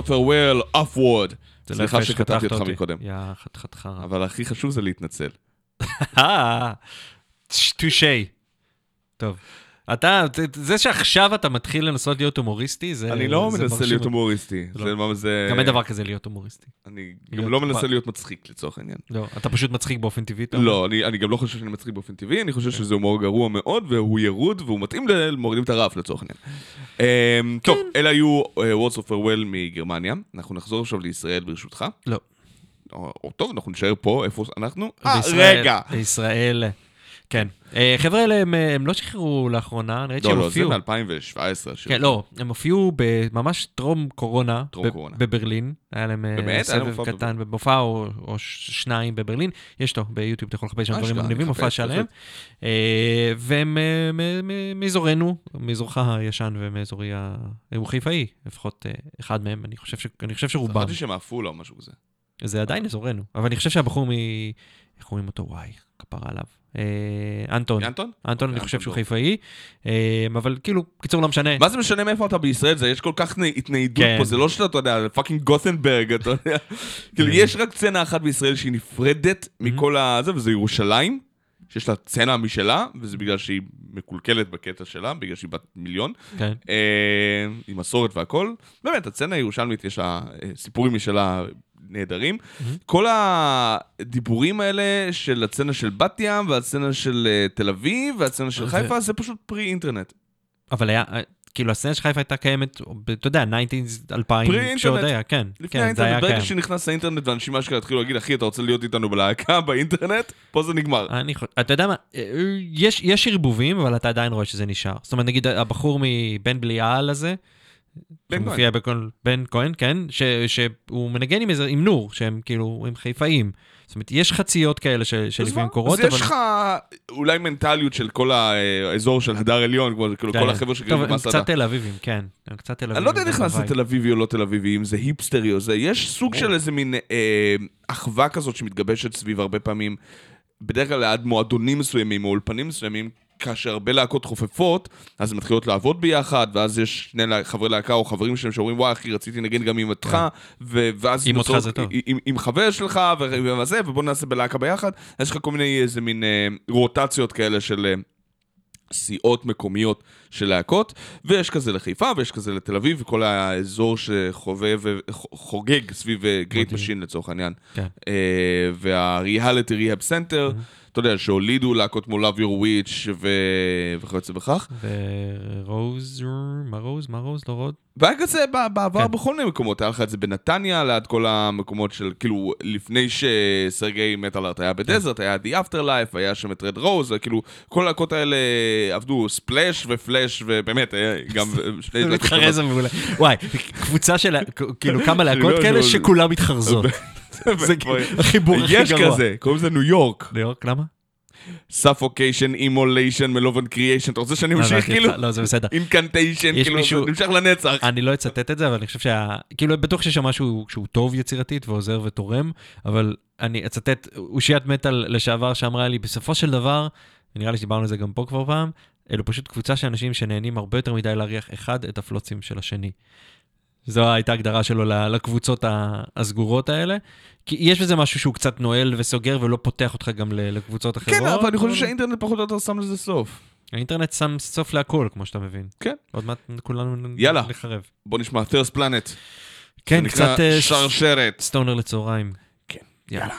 Farewell, Upward. זה לא סליחה שחתכת אותך. מקודם. יא חתיכת חרא. אבל הכי חשוב זה להתנצל. אה, טושי. טוב. אתה, זה שעכשיו אתה מתחיל לנסות להיות הומוריסטי, זה אני לא זה מנסה להיות. הומוריסטי. לא. זה מה זה... גם אין דבר כזה להיות הומוריסטי. אני גם לא מנסה להיות מצחיק לצורך העניין. לא, אתה פשוט מצחיק באופן טבעי. לא, אני, אני גם לא חושב שאני מצחיק באופן טבעי, אני כן. חושב שזה הומור גרוע מאוד, והוא ירוד, והוא מתאים למורידים את הרף לצורך העניין. Um, טוב, כן. אלה היו uh, Words of Farewell מגרמניה. אנחנו נחזור עכשיו לישראל ברשותך. לא. או, טוב, אנחנו נשאר פה, איפה אנחנו? אה, רגע! בישראל, כן. אה, חבר'ה האלה, הם, אה, הם לא שחררו לאחרונה, אני ראיתי לא, שהם לא, זה הופיעו. מ-2017. כן, לא, הם הופיעו ממש טרום קורונה, טרום קורונה. בברלין. היה להם אה, סבב קטן, במופע או שניים בברלין. יש אותו ביוטיוב, אתה יכול לחפש שם דברים מגניבים, מופע שלהם. והם מאזורנו, מאזורך הישן ומאזורי ה... הוא חיפאי, לפחות אחד מהם, אני חושב ש- אני חושב שרובם. חשבתי שהם מעפולה או משהו כזה. זה עדיין אזורנו, אבל אני חושב שהבחור מ... איך קוראים אותו? וואי, כפרה עליו. אה, אנטון. אנטון? אנטון, אני אוקיי, חושב שהוא חיפאי, אה, אבל כאילו, קיצור, לא משנה. מה זה משנה מאיפה אתה בישראל? זה יש כל כך התניידות כן. פה, זה לא שאתה, אתה יודע, פאקינג גות'נברג, אתה יודע. כאילו, יש רק סצנה אחת בישראל שהיא נפרדת מכל הזה, וזה ירושלים, שיש לה סצנה משלה, וזה בגלל שהיא מקולקלת בקטע שלה, בגלל שהיא בת מיליון. כן. אה, עם מסורת והכל. באמת, הסצנה הירושלמית יש לה סיפורים משלה נהדרים. כל הדיבורים האלה של הסצנה של בת ים, והסצנה של אה, תל אביב, והסצנה של חיפה, זה פשוט פרי אינטרנט. אבל היה, אה, כאילו, הסצנה של חיפה הייתה קיימת, אתה יודע, 90's, 2000, פרי-אינטרנט. כשעוד היה, כן. לפני כן, האינטרנט, ברגע. שנכנס האינטרנט ואנשים אשכרה התחילו להגיד, אחי, אתה רוצה להיות איתנו בלהקה באינטרנט? פה זה נגמר. אני חושב, אתה יודע מה, אה, יש, יש ערבובים, אבל אתה עדיין רואה שזה נשאר. זאת אומרת, נגיד הבחור מבן בליעל הזה, בן שמופיע בכל, בן כהן, כן, ש, שהוא מנגן עם, איזה, עם נור, שהם כאילו, הם חיפאים. זאת אומרת, יש חציות כאלה ש, אז שלפעמים? קורות, אז אבל... יש לך אולי מנטליות של כל האזור של הדר עליון, כמו כאילו כן. כל החבר'ה טוב, שגרים הם במסעדה. קצת תל אביבים, כן. הם קצת תל אביבים. אני לא יודע אם נכנס. לתל אביבי או לא תל אביבי, אם זה היפסטרי או זה, יש סוג של איזה מין אה, אחווה כזאת שמתגבשת סביב הרבה פעמים, בדרך כלל ליד מועדונים מסוימים או אולפנים מסוימים, כאשר הרבה להקות חופפות, אז הן מתחילות לעבוד ביחד, ואז יש שני חברי להקה או חברים שלהם שאומרים, וואי אחי, רציתי לנגן גם עם אותך, ו- ואז... כן. עם אותך זה טוב. עם, עם חבר שלך וזה, ובוא נעשה בלהקה ביחד. יש לך כל מיני איזה מין אה, רוטציות כאלה של... אה, סיעות מקומיות של להקות, ויש כזה לחיפה, ויש כזה לתל אביב, וכל האזור שחובב וחוגג סביב Great מדהים. Machine לצורך העניין. כן. אה, וה-Reality Rehab Center, אתה יודע, שהולידו להקות כמו Love Your Witch ו- וכיוצא בכך. ורוז, מה רוז? מה רוז? לא רוד? והיה כזה בעבר כן. בכל מיני מקומות, היה לך את זה בנתניה, ליד כל המקומות של, כאילו, לפני שסרגי מטאלארט היה בדזרט, היה The Afterlife, היה שם את רד רוז, כאילו, כל הלהקות האלה עבדו ספלאש ופלאש, ובאמת, היה גם שני להקות זה מעולה. וואי, קבוצה של, כאילו כמה להקות לא, כאלה לא, שכולם מתחרזות. זה החיבור הכי גרוע. יש כזה, קוראים לזה ניו יורק. ניו יורק, למה? Suffocation, Immolation, Malevolent Creation, אתה רוצה שאני אמשיך הבנתי כאילו? לא, זה בסדר. Incantation, יש כאילו, זה נמשך לנצח. אני לא אצטט את זה, אבל אני חושב שה... כאילו, בטוח שיש שם משהו שהוא טוב יצירתית ועוזר ותורם, אבל אני אצטט אושיית מטאל לשעבר שאמרה לי, בסופו של דבר, ונראה לי שדיברנו על זה גם פה כבר פעם, אלו פשוט קבוצה של אנשים שנהנים הרבה יותר מדי להריח אחד את הפלוצים של השני. זו הייתה הגדרה שלו לקבוצות הסגורות האלה. כי יש בזה משהו שהוא קצת נועל וסוגר ולא פותח אותך גם לקבוצות אחרות. כן, אבל אני חושב שהאינטרנט פחות או יותר שם לזה סוף. האינטרנט שם סוף להכל, כמו שאתה מבין. כן. עוד מעט כולנו יאללה. נחרב. בוא נשמע First Planet. כן, קצת אה, שרשרת. סטונר לצהריים. כן. יאללה.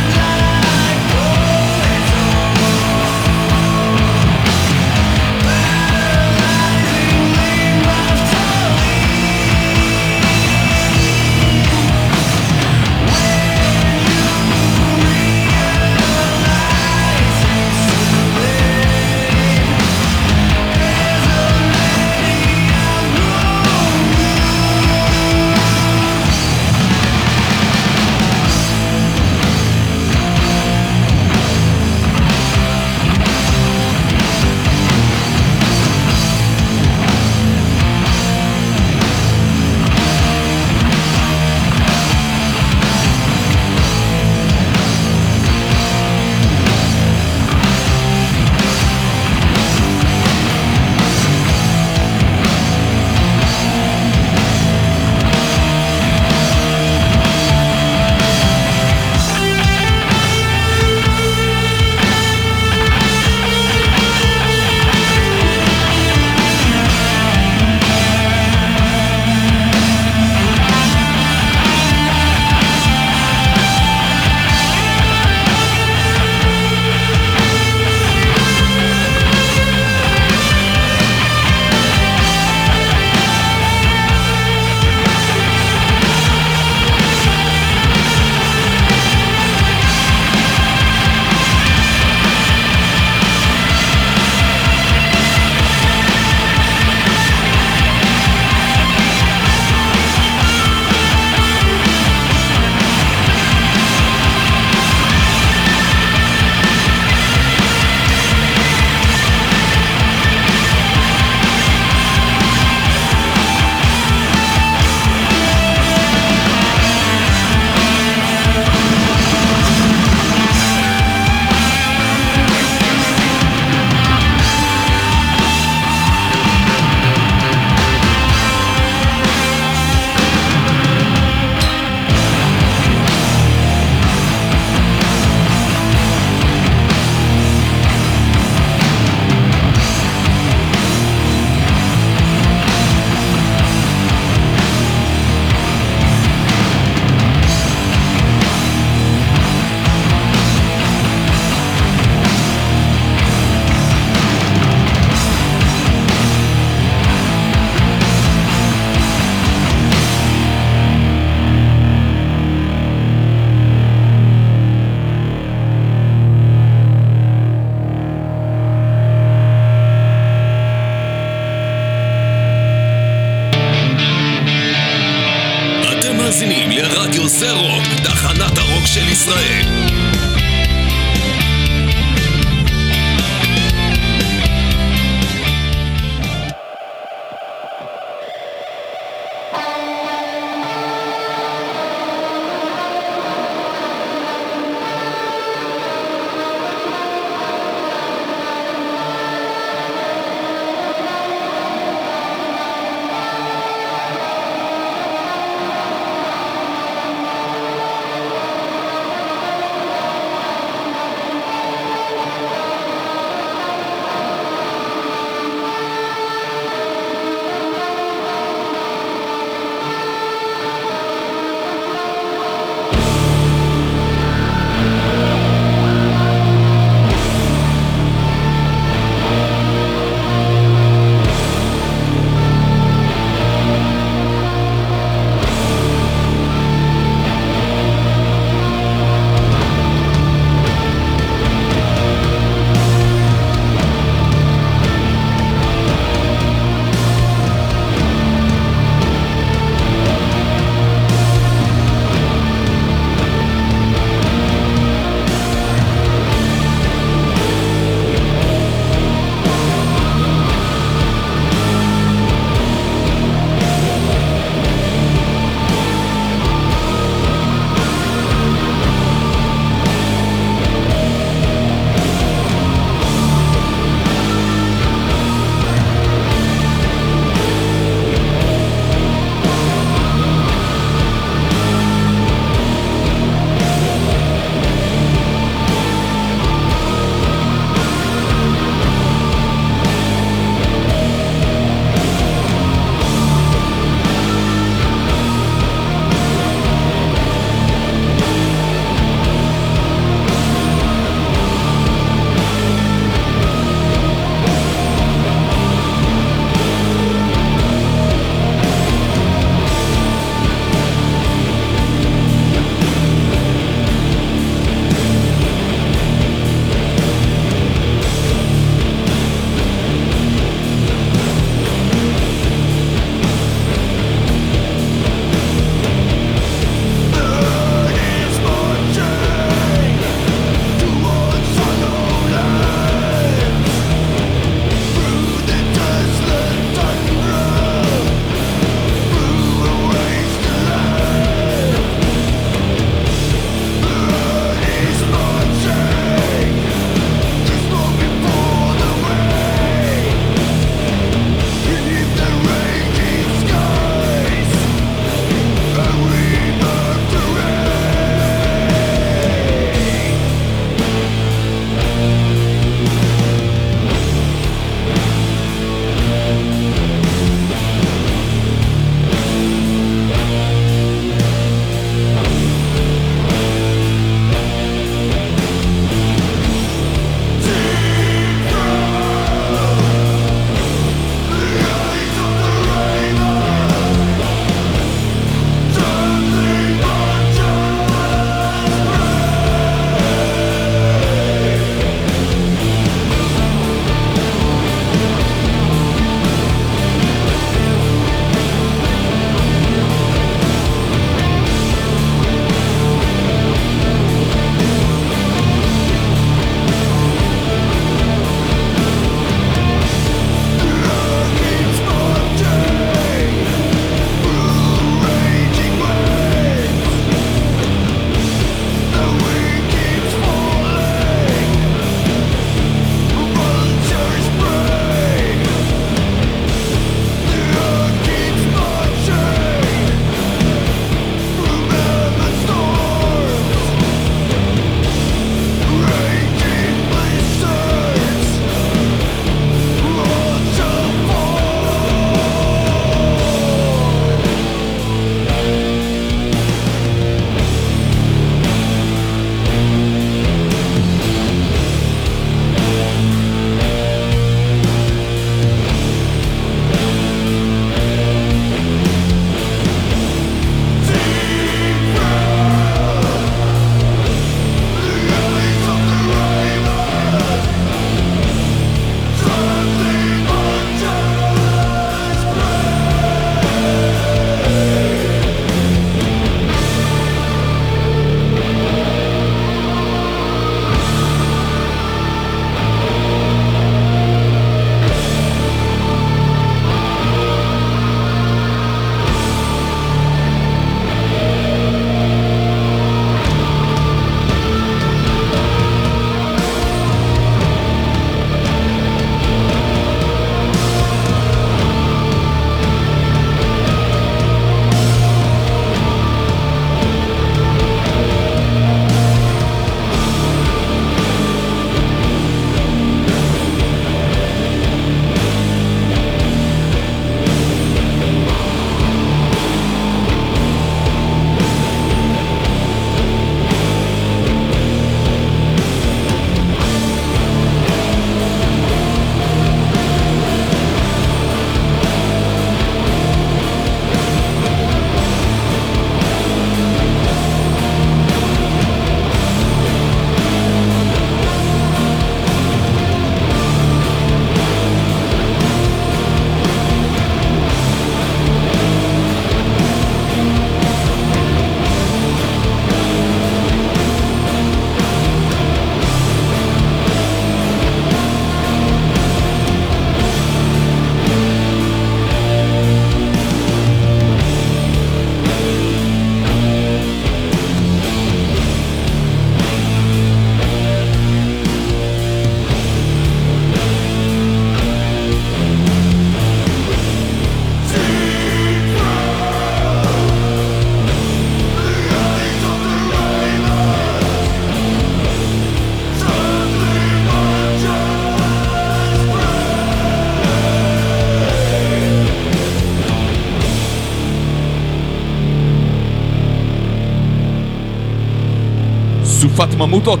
סופת ממוטות.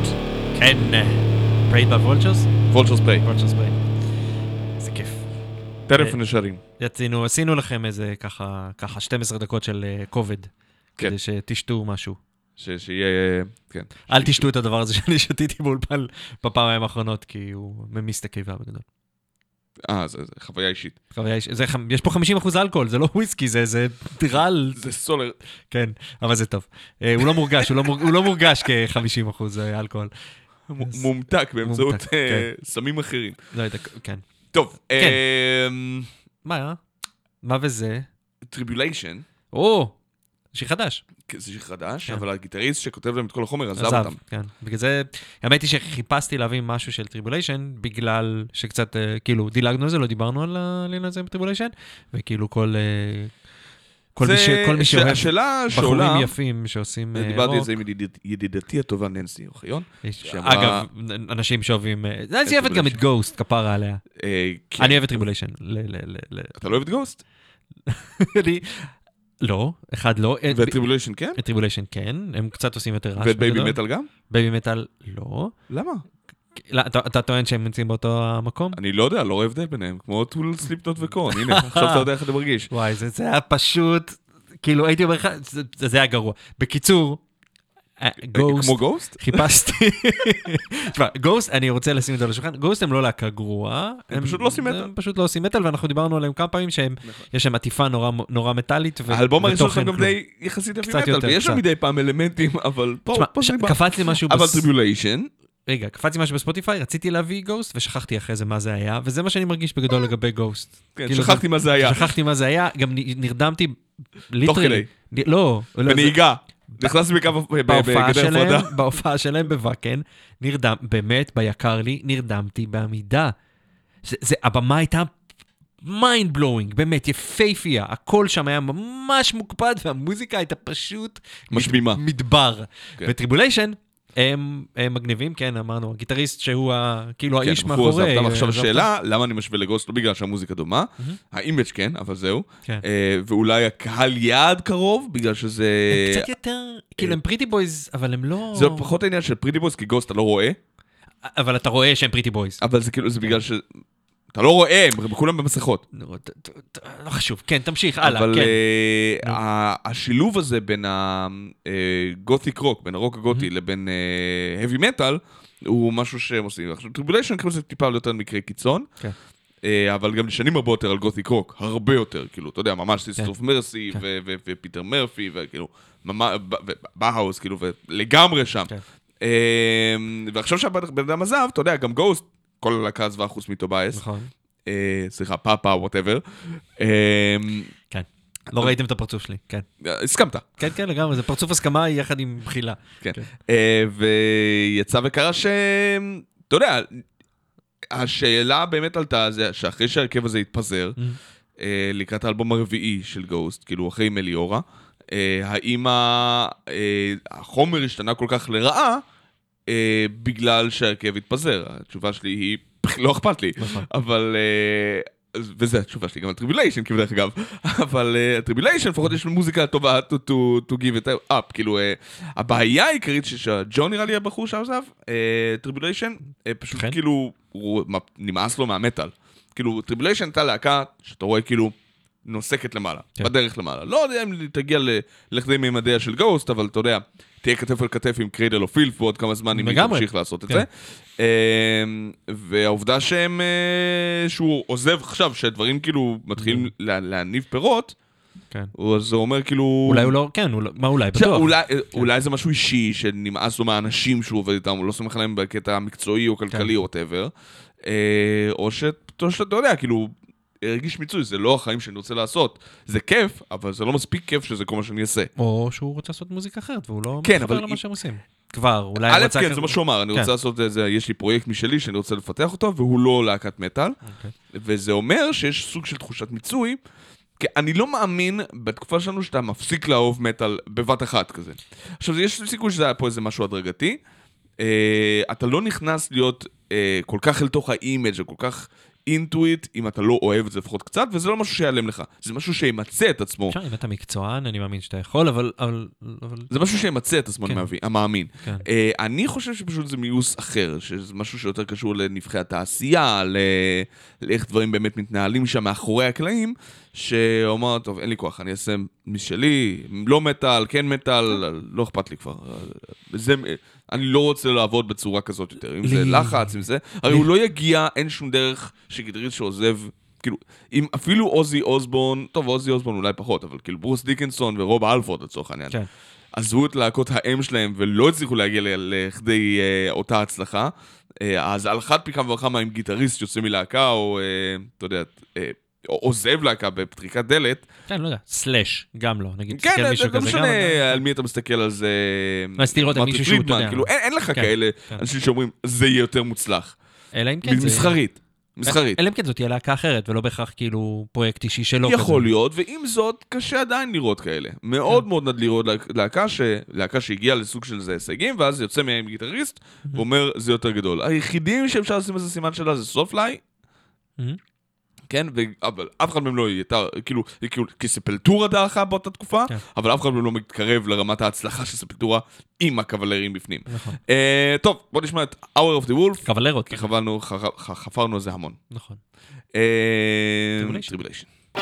כן, Preyed ב Vultures? Vultures Prey. Vultures Preyed. איזה כיף. טלפון ישרים. רצינו, עשינו לכם איזה ככה, ככה 12 דקות של אה, כובד. כן. כדי שתשתו משהו. ש- שיהיה... כן. אל תשתו את הדבר הזה שאני שתיתי באולפן בפעמיים האחרונות, כי הוא ממיס את הקיבה בגדול. אה, זה זה חוויה אישית. חוויה, יש, זה, יש פה 50% אלכוהול, זה לא וויסקי, זה, זה רעל, זה סולר. כן, אבל זה טוב. אה, הוא לא מורגש, הוא לא, הוא לא מורגש כ-50% אלכוהול. מ- מומתק באמצעות מומתק, אה, סמים אחרים. לא יודע, כן. טוב, כן. אמ, מה, אה? מה וזה? Tribulation, או, שיר חדש. זה שיר חדש, כן. אבל הגיטריסט שכותב להם את כל החומר עזב עזב, אותם. כן. בגלל זה, האמת היא שחיפשתי להביא משהו של Tribulation, בגלל שקצת, אה, כאילו, דילגנו על זה, לא דיברנו על העניין הזה עם Tribulation, וכאילו כל... אה, כל מי ש- זה- כל מי שאוהב השאלה בחורים שעולה, יפים שעושים אה, דיברתי על רוק. זה עם ידיד- ידידתי הטובה ננסי אוחיון. שאמרה- אגב, אנשים שאוהבים... היא אוהבת גם את. Ghost, כפרה עליה. אה, כן. אני אוהב את Tribulation. אתה לא אוהב את Ghost? אני- לא, אחד לא. אה, ואת Tribulation כן? Tribulation כן, הם קצת עושים יותר רעש. ואת Baby בגדול. מטאל גם? Baby Metal לא. למה? אתה- טוען שהם נמצאים באותו המקום? אני לא יודע, לא רואה הבדל ביניהם, כמו Tool Slipknot ו Korn, הנה, עכשיו אתה יודע איך אתה מרגיש. וואי, זה היה פשוט, כאילו הייתי אומר לך, זה היה גרוע. בקיצור, Ghost, כמו Ghost? חיפשתי, תשמע, Ghost, אני רוצה לשים את זה על השולחן, Ghost הם לא להקה גרועה. הם פשוט לא עושים מטאל. הם פשוט לא עושים מטאל, ואנחנו דיברנו עליהם כמה פעמים שהם, יש להם עטיפה נורא- מטאלית, האלבום הראשון שלהם גם. די יחסית קצת מטאל, ויש שם. מדי פעם אלמנטים, אבל פה, זה. קפץ לי משהו, אבל Tribulation, רגע, קפץ לי משהו בספוטיפיי, רציתי להביא Ghost, ושכחתי אחרי זה מה זה היה, וזה מה שאני מרגיש בגדול לגבי Ghost. כן, כאילו, שכחתי מה זה היה, שכחתי מה זה היה, גם נרדמתי, תוך literally. כדי, לא, לא, זה- נכנסתי בקו, בהופעה בגדר שלהם, הפרדה. בהופעה שלהם ב Wacken, נרדם, באמת, ביקר לי, נרדמתי בעמידה. זה, זה, הבמה הייתה mind blowing, באמת, יפייפייה, הכל שם היה ממש מוקפד, והמוזיקה הייתה פשוט... משמימה. מדבר. כן. ו Tribulation, הם, הם מגניבים, כן, אמרנו, הגיטריסט שהוא ה, כאילו כן, האיש מאחורי. אותם. עכשיו השאלה, למה אני משווה ל Ghost? לא בגלל שהמוזיקה דומה, ה image כן, אבל זהו. כן. אה, ואולי הקהל יעד קרוב, בגלל שזה... הם קצת יותר, כאילו הם pretty boys, אבל הם לא... זה פחות העניין של pretty boys, כי Ghost אתה לא רואה, אבל אתה רואה שהם pretty boys. אבל זה כאילו, זה בגלל ש... אתה לא רואה, הם כולם במסכות. לא חשוב, כן, תמשיך, הלאה, אבל כן. אה, ה- השילוב הזה בין ה gothic rock, בין הרוק הגותי לבין heavy metal, הוא משהו שהם עושים. עכשיו, טריבוליישן כאילו זה טיפה יותר מקרי קיצון. כן. אה, אבל גם נשענים הרבה יותר על gothic rock, הרבה יותר, כאילו, אתה יודע, ממש. Sisters of Mercy. ופיטר מרפי, וכאילו, באהאוס, כאילו, ולגמרי שם. כן. אה, ועכשיו שהבן אדם עזב, אתה יודע, גם Ghost, כל הלהקה עזבה חוץ מטובייס, נכון. אה, סליחה, פאפה, whatever. כן. לא ראיתם את הפרצוף שלי, כן. הסכמת. כן, כן, לגמרי, זה פרצוף הסכמה יחד עם בחילה. כן. כן. אה, ויצא וקרה ש... אתה יודע, השאלה באמת עלתה, זה שאחרי שההרכב הזה התפזר, אה, לקראת האלבום הרביעי של Ghost, כאילו אחרי Meliora, אה, האם אה, החומר השתנה כל כך לרעה אה, בגלל שההרכב התפזר? התשובה שלי היא, לא אכפת לי, נכון. אבל... אה, וזו התשובה שלי גם על Tribulation, כאילו דרך אגב, אבל Tribulation לפחות יש מוזיקה טובה to, to, to back it up, כאילו אה, הבעיה העיקרית שג'ון נראה לי הבחור שעזב, Tribulation, פשוט כן. כאילו, נמאס לו מהמטאל. כאילו Tribulation הייתה להקה שאתה רואה כאילו נוסקת למעלה, כן. בדרך למעלה. לא יודע אם תגיע לכדי מימדיה של Ghost, אבל אתה יודע, תהיה כתף אל כתף עם Cradle of Filth ועוד כמה זמן אם היא. תמשיך לעשות את כן. זה. אמ, והעובדה שהם, אה, שהוא עוזב עכשיו, שהדברים כאילו מתחילים לה- להניב פירות, כן. הוא- אז זה אומר כאילו... אולי הוא לא, כן, הוא לא- מה אולי? בטוח. אולי, אולי זה משהו אישי, שנמאס לו מהאנשים שהוא עובד איתם, הוא לא סומך עליהם בקטע המקצועי או כלכלי כן. או whatever. או שאתה יודע, כאילו, הרגיש מיצוי, זה לא החיים שאני רוצה לעשות. זה כיף, אבל זה לא מספיק כיף שזה כל מה שאני אעשה. או שהוא רוצה לעשות מוזיקה אחרת, והוא לא כן, מתחבר למה שהם עושים. כבר, אולי א', הוא רוצה... כן, זה מה שהוא אמר, אני כן. רוצה לעשות את זה, יש לי פרויקט משלי שאני רוצה לפתח אותו, והוא לא להקת מטאל. אוקיי. וזה אומר שיש סוג של תחושת מיצוי, כי אני לא מאמין בתקופה שלנו שאתה מפסיק לאהוב מטאל בבת אחת כזה. עכשיו, יש סיכוי שזה היה פה איזה משהו הדרגתי. אה, אתה לא נכנס להיות אה, כל כך אל תוך ה image וכל כך into it אם אתה לא אוהב את זה לפחות קצת, וזה לא משהו שיעלם לך, זה משהו שימצה את עצמו. אפשר, אם אתה מקצוען, אני מאמין שאתה יכול, אבל... אבל. זה משהו שימצה את עצמו, כן. אני מאמין-. כן. אה, אני חושב שפשוט זה מיאוס אחר, שזה משהו שיותר קשור לנבכי התעשייה, ל- לאיך דברים באמת מתנהלים שם מאחורי הקלעים, שאומר, טוב, אין לי כוח, אני אעשה משלי, לא מטאל, כן מטאל, לא אכפת לי כבר. זה, אני לא רוצה לעבוד בצורה כזאת יותר, אם זה לחץ, אם זה... הרי הוא לא יגיע, אין שום דרך שגיטריסט שעוזב... כאילו, אם אפילו עוזי אוסבורן, טוב, עוזי אוסבורן אולי פחות, אבל כאילו ברוס דיקנסון ורוב אלפורד לצורך העניין, כן. עזבו את להקות האם שלהם ולא הצליחו להגיע לכדי אה, אותה הצלחה, אה, אז על אחת פי כמה וכמה אם גיטריסט יוצא מלהקה, או אה, אתה יודע, אה, עוזב להקה בפתריקת דלת, כן, לא יודע, סלאש, גם לא. נגיד, כן, לא מישהו לא כזה, משנה גם- לא. על מי אתה מסתכל על זה. רציתי לראות על מרטין מישהו שהוא, אתה יודע. כאילו, אין אין לך כן, כאלה כן. אנשים שאומרים, זה יהיה יותר מוצלח. אלא אם כן זה... מסחרית. מסחרית. אלא אם כן זאת תהיה להקה אחרת, ולא בהכרח כאילו פרויקט אישי שלו. יכול כזה. להיות, ועם זאת, קשה עדיין לראות כאלה. מאוד מאוד נדיר לראות להקה, ש... להקה שהגיעה לסוג של זה הישגים, ואז יוצא מהם עם גיטריסט, ואומר, זה יותר גדול. היחידים שאפשר לשים איזה סימן שאלה זה סופליי. כן, ו... אבל אף אחד מהם לא הייתה, כאילו, כאילו, כי ספלטורה דעכה באותה תקופה, כן. אבל אף אחד מהם לא מתקרב לרמת ההצלחה של ספלטורה עם הקבלרים בפנים. נכון. אה, טוב, בוא נשמע את Hour of the Wolf, קבלרות. כי חבלנו, ח- ח- חפרנו על זה המון. נכון. אה, Tribulation.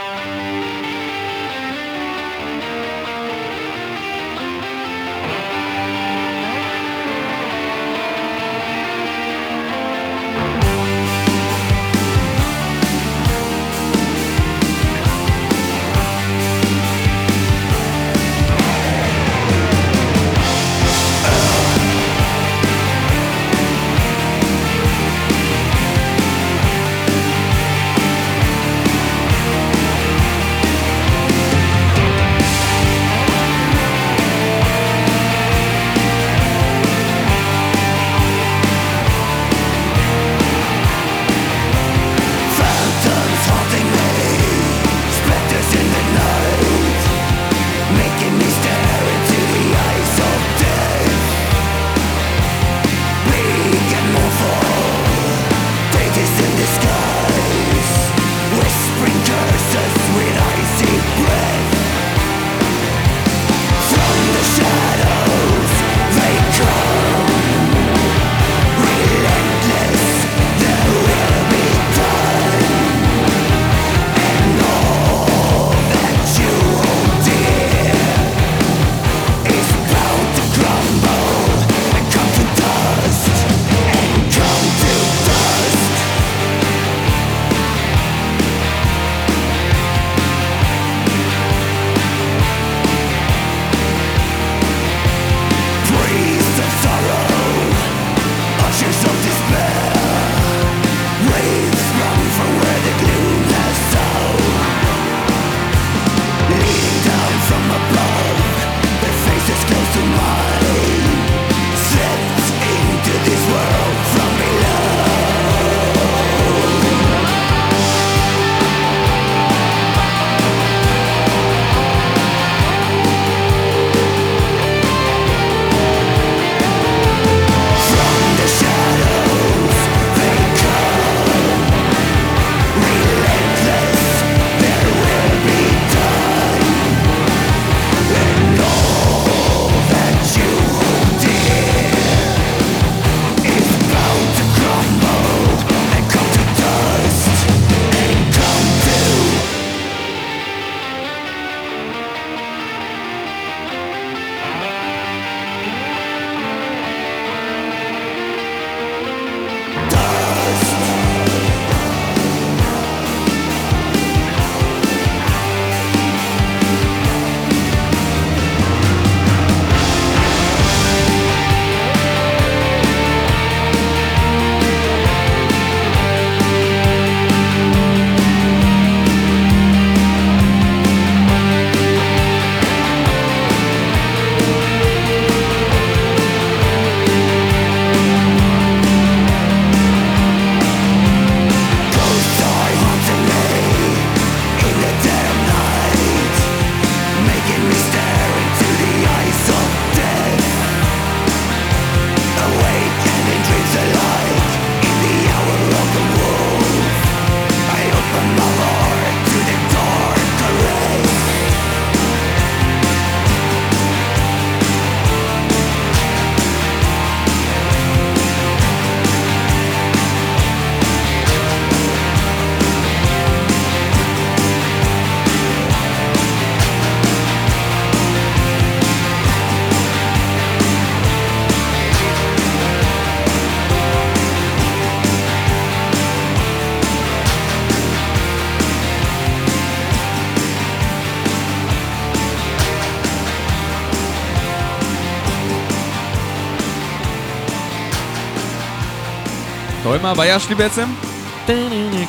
מה הבעיה שלי בעצם?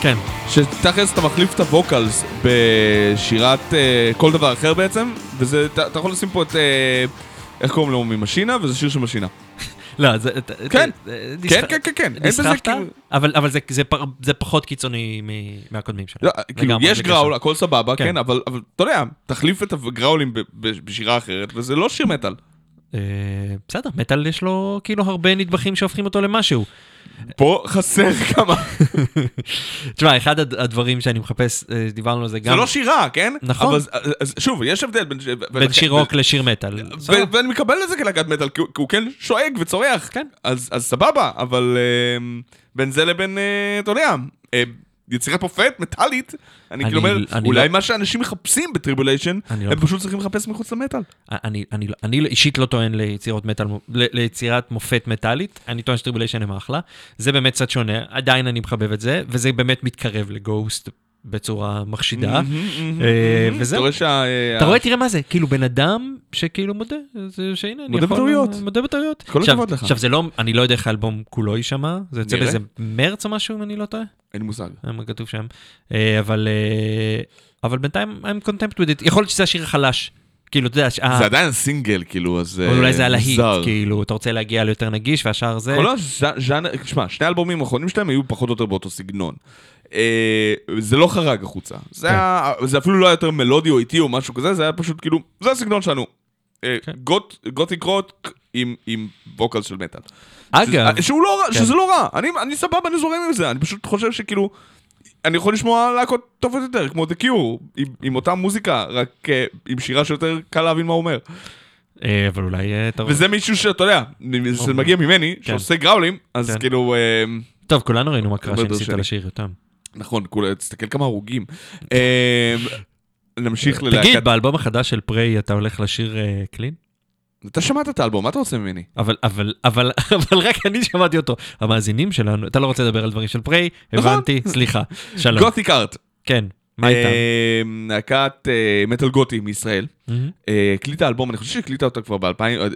כן. שתכלס אתה מחליף את הווקלס בשירת אה, כל דבר אחר בעצם, וזה, אתה אתה יכול לשים פה את, אה, איך קוראים לו, ממשינה, וזה שיר של משינה. לא, זה... כן. אה, כן, כן, כן, כן, נסחפת, כאילו... אבל זה- פחות קיצוני מהקודמים שלנו. לא, כאילו, יש גראול. הכל סבבה, כן. כן, אבל אתה יודע, תחליף את הגראולים בשירה אחרת, וזה לא שיר מטאל. אה, בסדר, מטאל יש לו כאילו הרבה נדבכים שהופכים אותו למשהו. פה חסר כמה. תשמע, אחד הד- הדברים שאני מחפש, אה, דיברנו על זה גם, זה לא שירה, כן? נכון. אבל אז- אז שוב, יש הבדל בין... בין שיר רוק לשיר מטאל. ואני מקבל את זה כלהקת מטאל, כי הוא- כן שואג וצורח. כן. אז אז סבבה, אבל אה, בין זה לבין, אה, אתה יודע, אה, יצירת מופת מטאלית, אני אני- כאילו אומר, אני אולי לא- מה שאנשים מחפשים בטריבוליישן, לא הם פשוט צריכים לחפש מחוץ למטאל. אני, אני, אני לא- אישית לא טוען ליצירות מטאל, ליצירת מופת מטאלית, אני טוען שטריבוליישן הם אחלה. זה באמת קצת שונה, עדיין אני מחבב את זה, וזה באמת מתקרב לגוסט בצורה מחשידה. אה, וזהו. אתה רואה שה... אה, אתה רואה, תראה מה זה, כאילו בן אדם שכאילו מודה, שהנה, אני מודה יכול... בטעויות. מודה בטעויות. כל הכבוד לך. עכשיו זה לא, אני לא יודע איך האלבום כולו יישמע, זה יוצא. באיזה מרץ או משהו, אם אני לא טועה, אין מושג. מה כתוב שם. אה, אבל בינתיים I'm content with it, יכול להיות שזה השיר החלש. כאילו, אתה יודע, שה- זה עדיין סינגל, כאילו, אז... אבל אולי זה אה, הלהיט, מוזר. כאילו, אתה רוצה להגיע ליותר נגיש, והשאר זה... כל הז'אנר, שמע, שני האלבומים האחרונים שלהם היו פחות או יותר באותו סגנון. אה, זה לא חרג החוצה. זה כן. היה- זה אפילו לא היה יותר מלודי או איטי או משהו כזה, זה היה פשוט כאילו, זה הסגנון שלנו. אה, כן. גות- גותיק רוט עם- עם ווקלס של מטאל. אגב, שזה- לא רע, כן. שזה לא רע, אני, אני סבבה, אני זורם עם זה, אני פשוט חושב שכאילו, אני יכול לשמוע להקות טובות יותר, כמו The Cure, עם, עם אותה מוזיקה, רק אה, עם שירה שיותר קל להבין מה הוא אומר. אה, אבל אולי אה, אתה... וזה מישהו שאתה יודע, זה מגיע ממני, כן. שעושה גראולים, אז כן. כאילו, טוב, כולנו ראינו מה קרה שניסית שני. לשיר יותר. נכון, תסתכל כמה הרוגים. אה, נמשיך ללהקת... תגיד, באלבום החדש של פריי אתה הולך לשיר קלין? אתה שמעת את האלבום, מה אתה רוצה ממני? אבל, אבל, אבל, אבל רק אני שמעתי אותו. המאזינים שלנו, אתה לא רוצה לדבר על דברים של פריי, נכון. הבנתי, סליחה. שלום. Gothic Art. כן, מה איתם? אה, להקת אה, מטאל גותי מישראל. אה, הקליטה אלבום, אני חושב שהקליטה אותה כבר באלפיים, אה,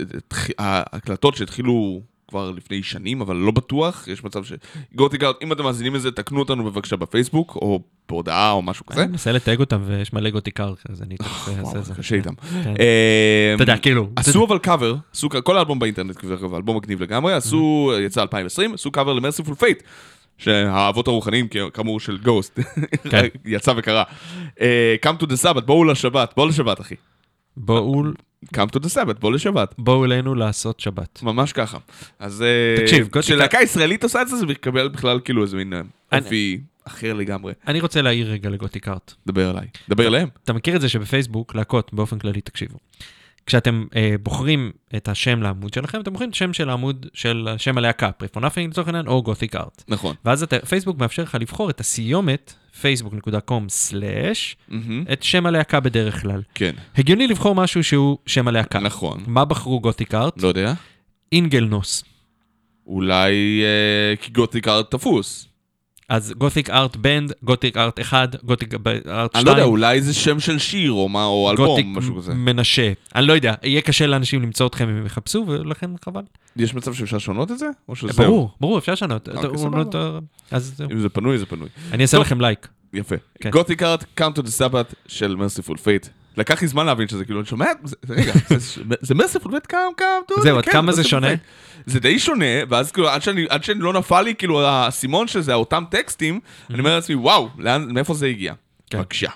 ההקלטות שהתחילו כבר לפני שנים, אבל לא בטוח, יש מצב ש... Gothic Art, אם אתם מאזינים לזה, תקנו אותנו בבקשה בפייסבוק, או בהודעה או משהו כזה. אני מנסה לתייג אותם ויש מלא Gothic Art, אז אני אעשה את זה. קשה איתם. כן. אה, אתה יודע, כאילו, עשו אבל קאבר, עשו כל האלבום באינטרנט, דרך אלבום מגניב לגמרי, עשו, יצא 2020, עשו קאבר ל Mercyful Fate, שהאבות הרוחניים כאמור של Ghost, כן. יצא וקרה. אה, Come to the Sabbath, בואו לשבת, בואו לשבת אחי. בואו Come to the Sabbath, בואו לשבת. בואו אלינו לעשות שבת. ממש ככה. אז אה, תקשיב, כשלהקה ישראלית עושה את זה, זה מקבל בכלל כאילו איזה מין אה, אופי אחר לגמרי. אני רוצה להעיר רגע ל Gothic Art. דבר אליי, דבר אליהם. אתה מכיר את זה שבפייסבוק, להקות באופן כללי, תקשיבו. כשאתם אה, בוחרים את השם לעמוד שלכם, אתם בוחרים את השם של העמוד של שם הלהקה, Prey for Nothing לצורך העניין, או Gothic Art. נכון. ואז אתה, פייסבוק מאפשר לך לבחור את הסיומת, facebook.com/, מהמם. את שם הלהקה בדרך כלל. כן, הגיוני לבחור משהו שהוא שם הלהקה. נכון. מה בחרו גותיק ארט? לא יודע. אינגלנוס. אולי אה, כי גותיק ארט תפוס. אז גותיק ארט בנד, גותיק ארט 1, גותיק ארט 2. אני לא יודע, אולי זה שם של שיר או מה, או גותיק אלבום, משהו כזה. מנשה. אני לא יודע, יהיה קשה לאנשים למצוא אתכם אם יחפשו, ולכן חבל. יש מצב שאפשר לשנות את זה? או שזהו? ברור, ברור, אפשר לשנות. אוקיי, אז זהו. אם זה פנוי, זה פנוי. אני אעשה. לכם לייק. יפה. Gothic Art, Come to the Sabbath של Mercyful Fate. לקח לי זמן להבין שזה כאילו, אני שומע, זה- רגע, זה- זה Fate, come, come, טוב, זהו, עד כמה זה Mercyful שונה? זה די שונה, ואז כאילו, עד שאני, עד שאני לא נפל לי, כאילו, האסימון שזה אותם טקסטים, אני אומר לעצמי, וואו, מאיפה זה הגיע? כן. בבקשה.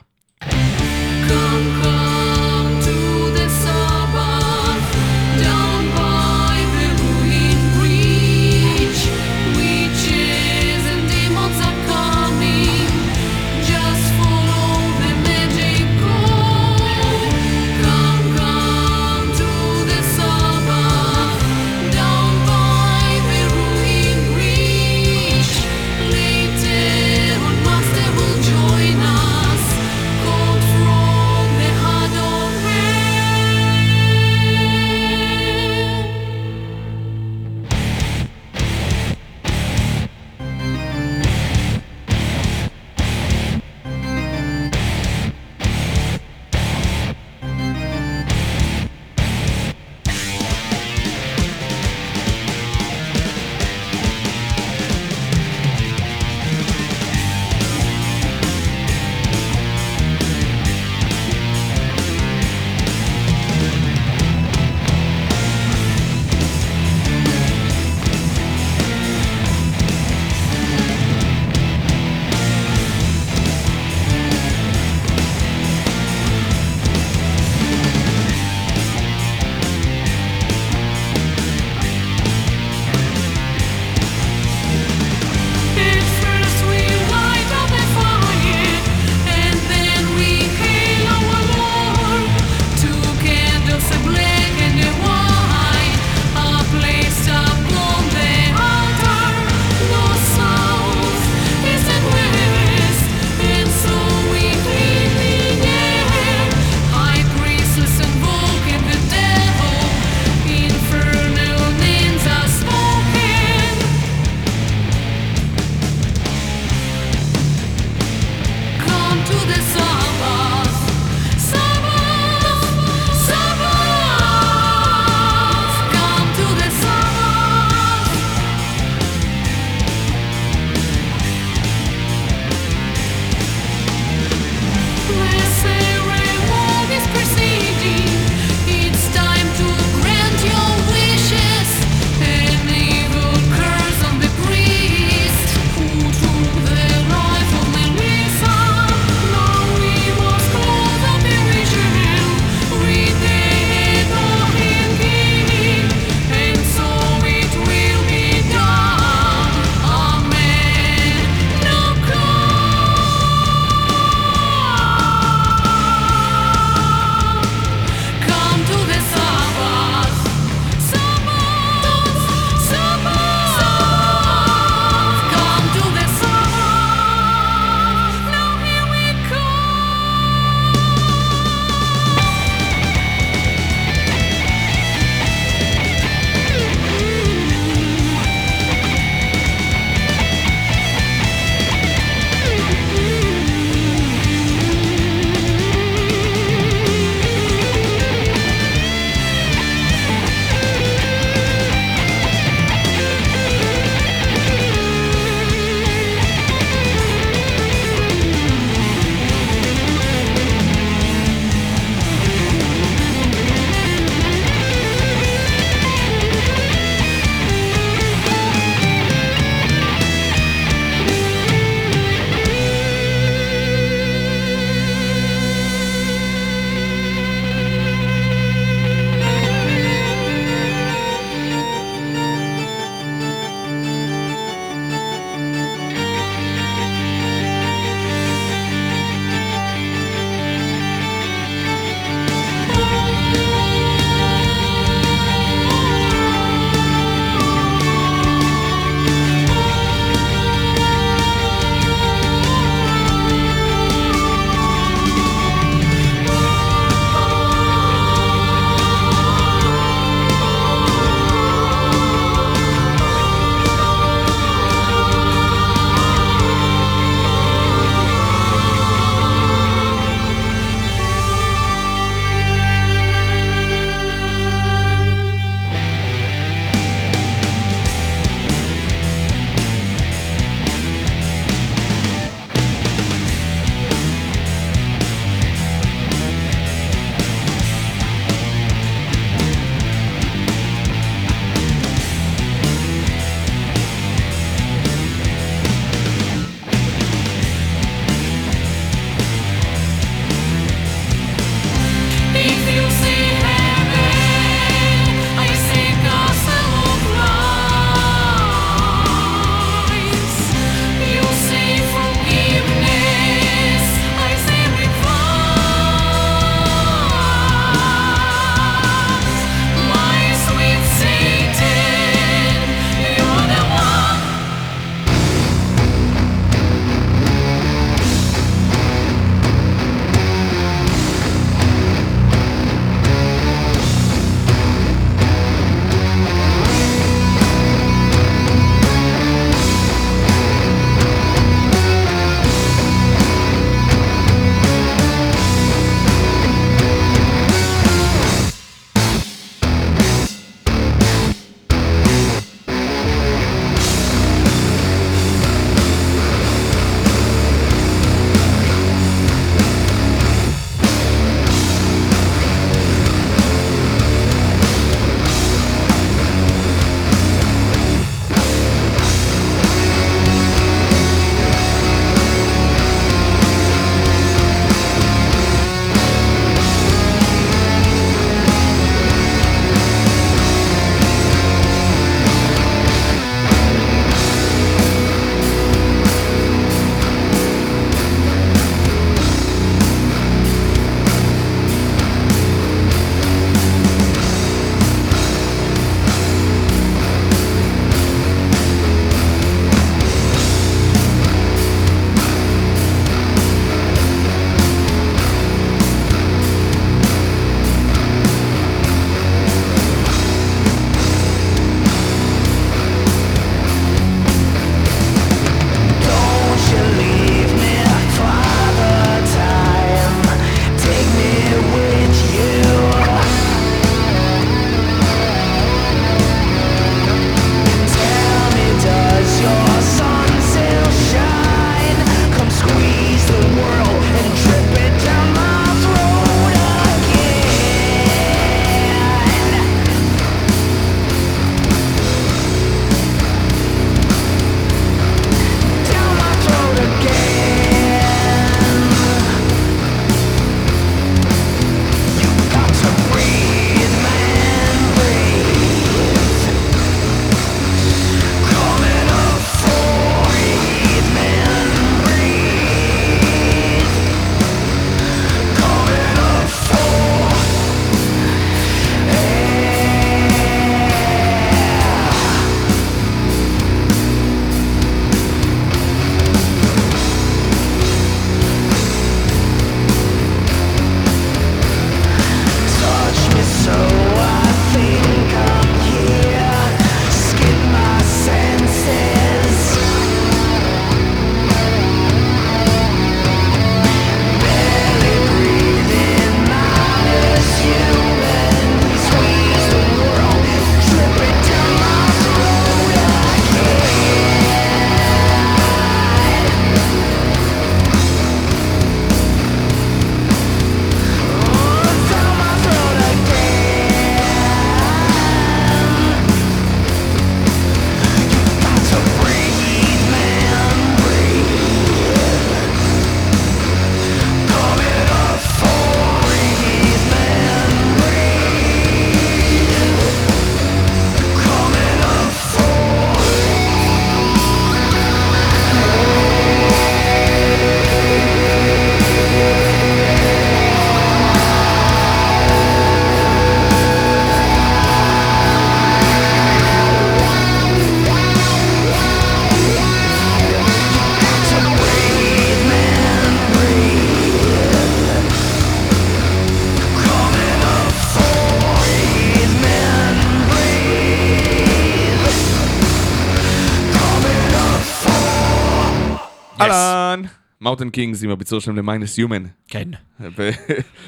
Mountain Kings עם הביצוע שלהם למיינס יומן. כן.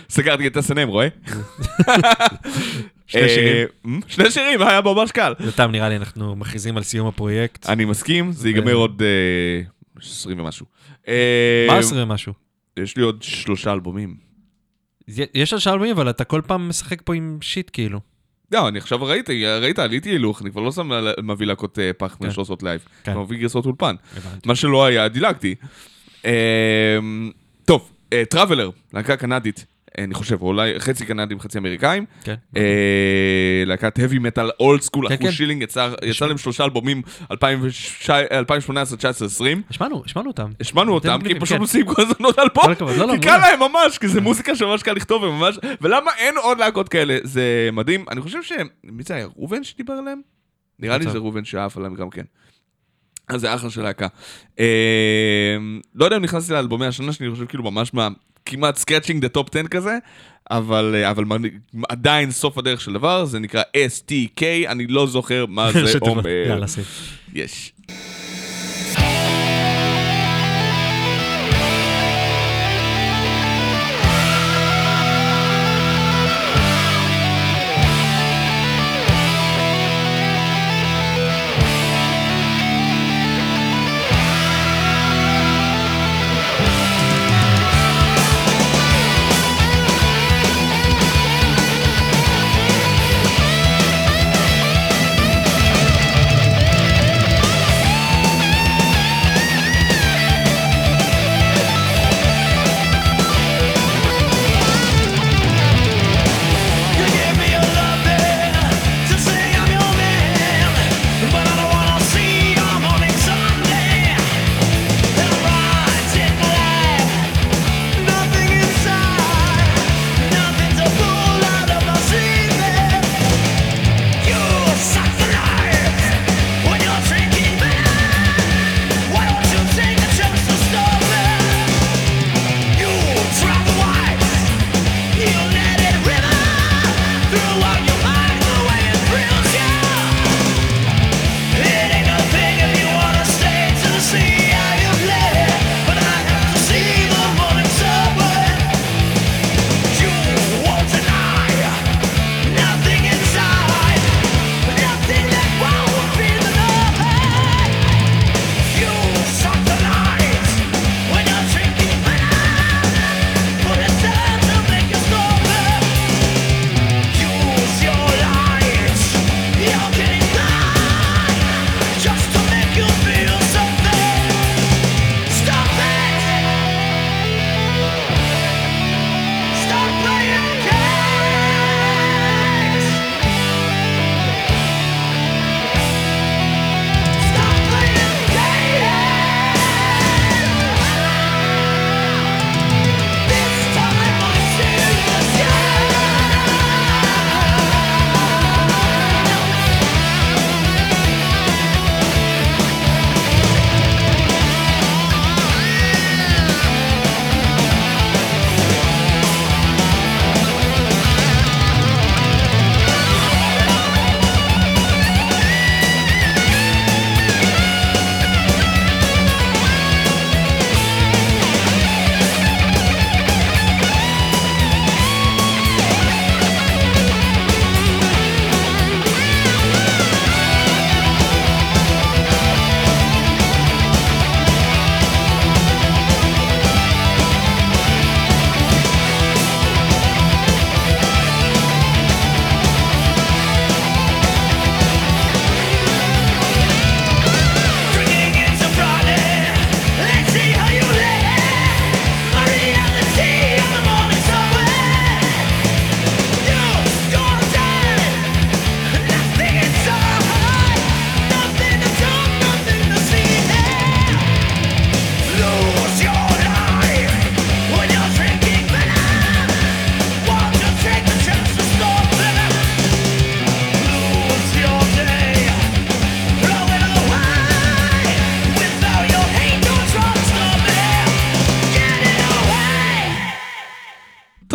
וסגרתי את S&M, רואה? שני שירים. אה, שני שירים, היה ממש קל. לתם נראה לי אנחנו מכריזים על סיום הפרויקט. אני מסכים, זה ייגמר עוד אה, 20 ומשהו. אה, מה עשרה משהו? יש לי עוד שלושה אלבומים. יש על שלמים, אבל אתה כל פעם משחק פה עם shit כאילו. לא, אני עכשיו ראיתי, ראית, עליתי הילוך, אני כבר לא שם מביא להקות אה, פח כן. שעושות live. כן. אני מביא גרסות אולפן. מה שלא היה, דילגתי. אה, טוב, Traveler, להקה קנדית, אה, אני חושב, אולי חצי קנדים, חצי אמריקאים. כן. אה, להקת heavy metal old school, כן, אחוז כן. שילינג, יצא יצא להם שלושה אלבומים 2018, 19, 20. השמענו, השמענו אותם. השמענו אותם, כי פשוט. עושים כל הזמן עוד אלבום, לא, לא, כי קל מעולה. להם ממש, כי זה מוזיקה שממש קל לכתוב, וממש, ולמה אין עוד להקות כאלה, זה מדהים, אני חושב ש... מי זה היה, ראובן שדיבר עליהם? נראה לי. זה ראובן שעף עליהם גם כן. אז זה אחלה של להקה. אה, לא יודע אם נכנסתי לאלבומי השנה שלי, אני חושב כאילו ממש מה... כמעט scratching the top 10 כזה, אבל, אה, אבל עדיין סוף הדרך של דבר, זה נקרא STK, אני לא זוכר מה זה. אומר. יאללה, סיף. יש.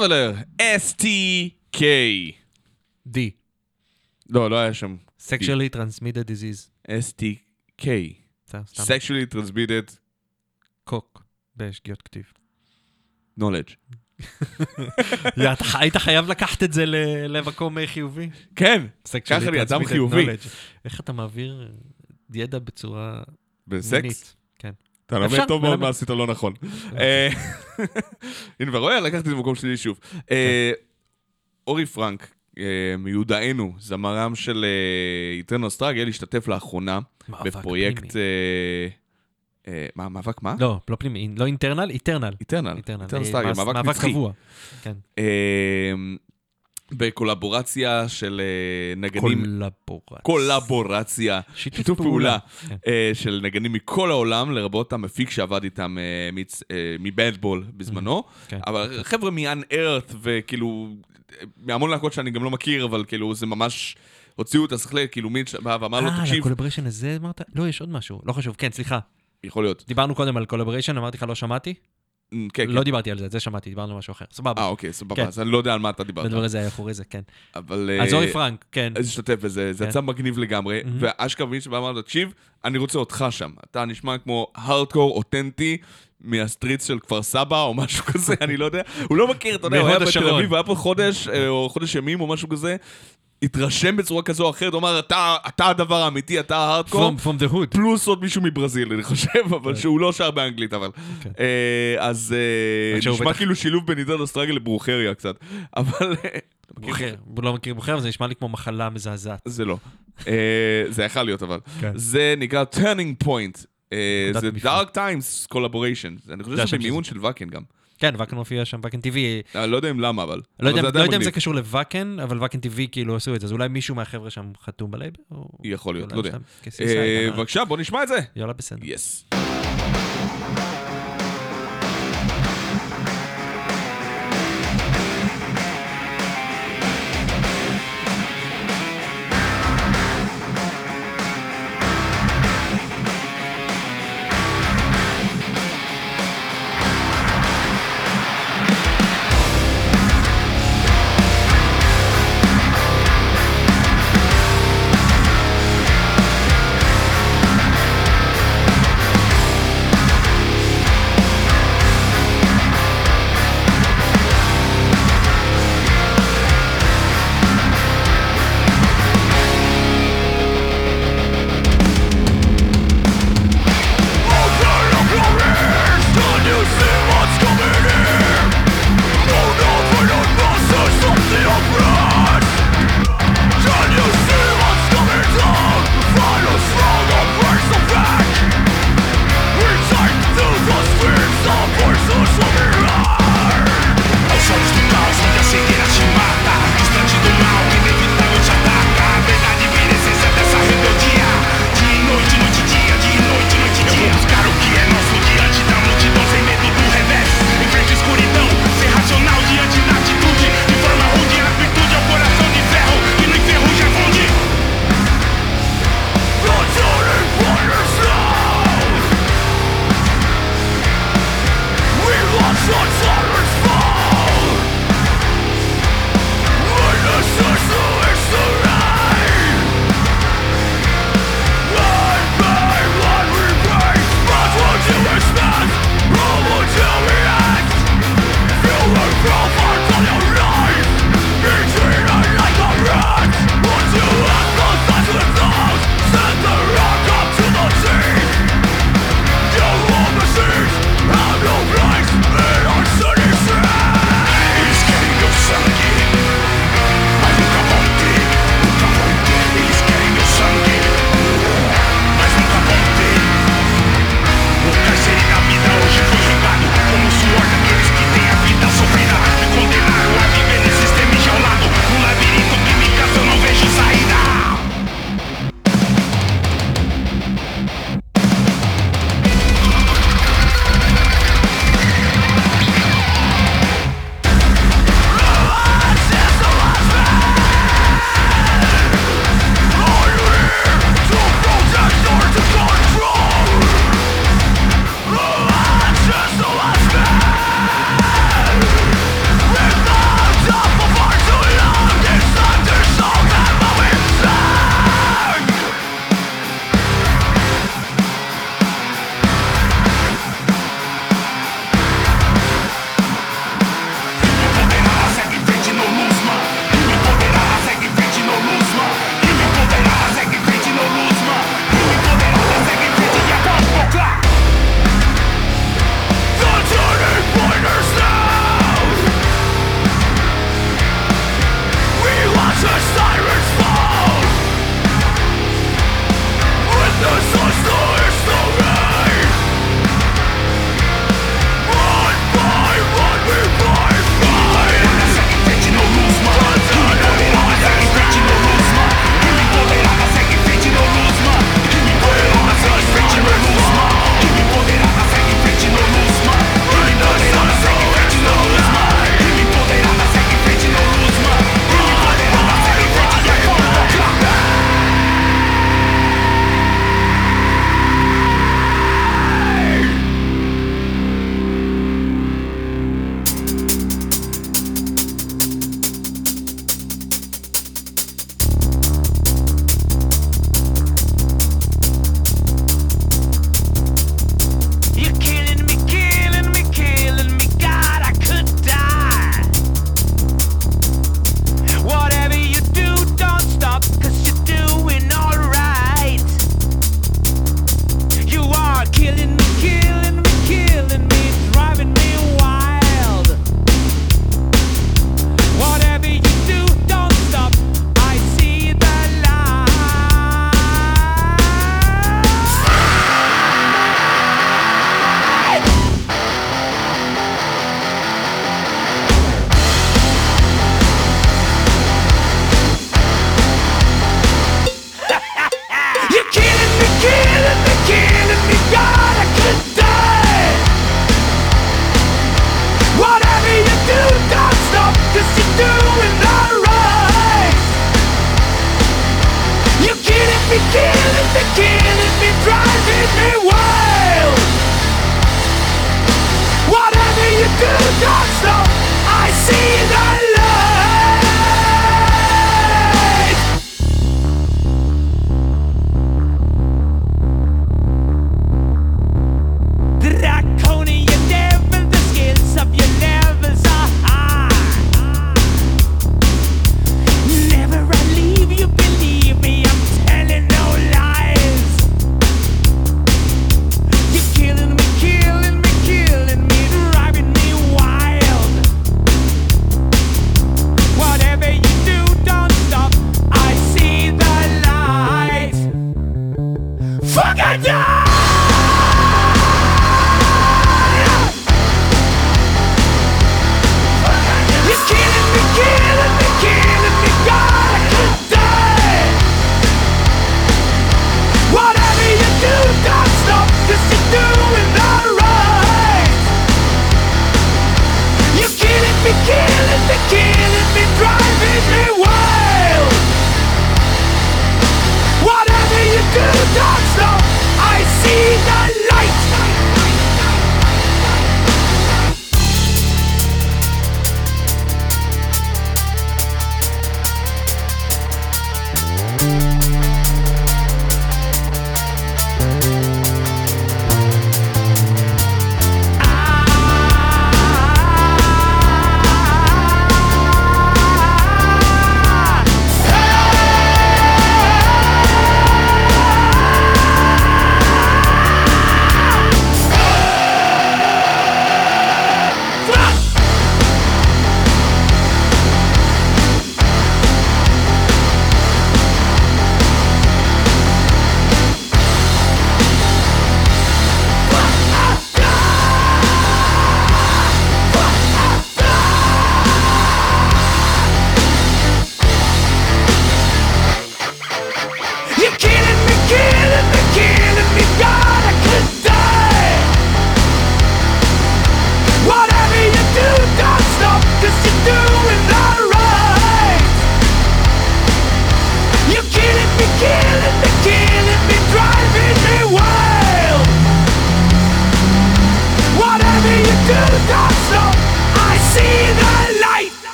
טראבלר, STK. D. לא, לא היה שם sexually transmitted disease. STK. sexually transmitted קוק. בשגיאות כתיב. knowledge. היית חייב לקחת את זה למקום אה, חיובי? כן, ככה אני אדם חיובי. איך אתה מעביר ידע בצורה בסקס. אתה לומד טוב מאוד. מה עשית לא נכון. אה, הנה, ורואה, לקחתי את זה במקום שלי שוב. אה, אורי פרנק, אה, מיודענו, זמרם של Eternal Struggle, השתתף לאחרונה מאבק בפרויקט... מה, מאבק מה? לא, לא פנימי, לא internal, eternal. eternal. eternal. מאס- מאבק מאבק נצחי. קבוע. כן. אה, בקולבורציה של אה, נגנים... קולבורציה. קולבורציה. שיתוף שיתוף פעולה. פעולה אה, של נגנים מכל העולם, לרבות המפיק שעבד איתם אה, מצ- אה, מבדבול בזמנו. כן. אבל חבר'ה מ-un earth וכאילו, אה, מהמון להקות שאני גם לא מכיר, אבל כאילו זה ממש, הוציאו את השכלי, כאילו מיץ' בא ואמר לו, אה, תקשיב, לקולבריישן הזה אמרת? לא, יש עוד משהו. לא חשוב. כן, סליחה. יכול להיות. דיברנו קודם על קולבריישן, אמרתי לך לא שמעתי? כן, כן. לא דיברתי על זה, את זה שמעתי, דיברנו על משהו אחר. אה, סבבה. אוקיי, סבבה, כן. אז אני לא יודע על מה אתה דיברת. בדבר הזה היה אחורי זה, כן. אבל... אז אה, אורי פרנק, כן. אז השתתף בזה, זה כן. יצא מגניב לגמרי. ואשכרה מישהו ואמר לו, תקשיב, אני רוצה אותך שם. אתה נשמע כמו הארדקור אותנטי מה streets של כפר סבא או משהו כזה, אני לא יודע. הוא לא מכיר, אתה יודע, הוא היה בתל. אביב, היה פה חודש, אה, או חודש ימים או משהו כזה. התרשם בצורה כזו או אחרת, הוא אמר, "אתה- אתה הדבר האמיתי, אתה ההארדקור. From from the hood. פלוס עוד מישהו מברזיל, אני חושב, אבל שהוא לא שר באנגלית, אבל. כן. אה, אז אה, עד שהוא נשמע כאילו שילוב בין Eternal Struggle ל Brujeria קצת. אבל... בוחר. הוא לא מכיר בוחר, אבל זה נשמע לי כמו מחלה מזעזעת. זה לא. זה יכול להיות אבל. כן. זה נקרא turning point. אה, זה. Dark Times collaboration. אני חושב שזה של מימון של ואקן גם. כן, ואקן מופיע שם, ואקן TV. אני לא יודע אם למה אבל. לא יודע לא אם זה. קשור לוואקן, אבל ואקן TV כאילו עשו את זה. אז אולי מישהו מהחבר'ה שם חתום בלייבל? או- יכול להיות, לא יודע. אה? בבקשה, בוא נשמע את זה. יאללה, בסדר. יס.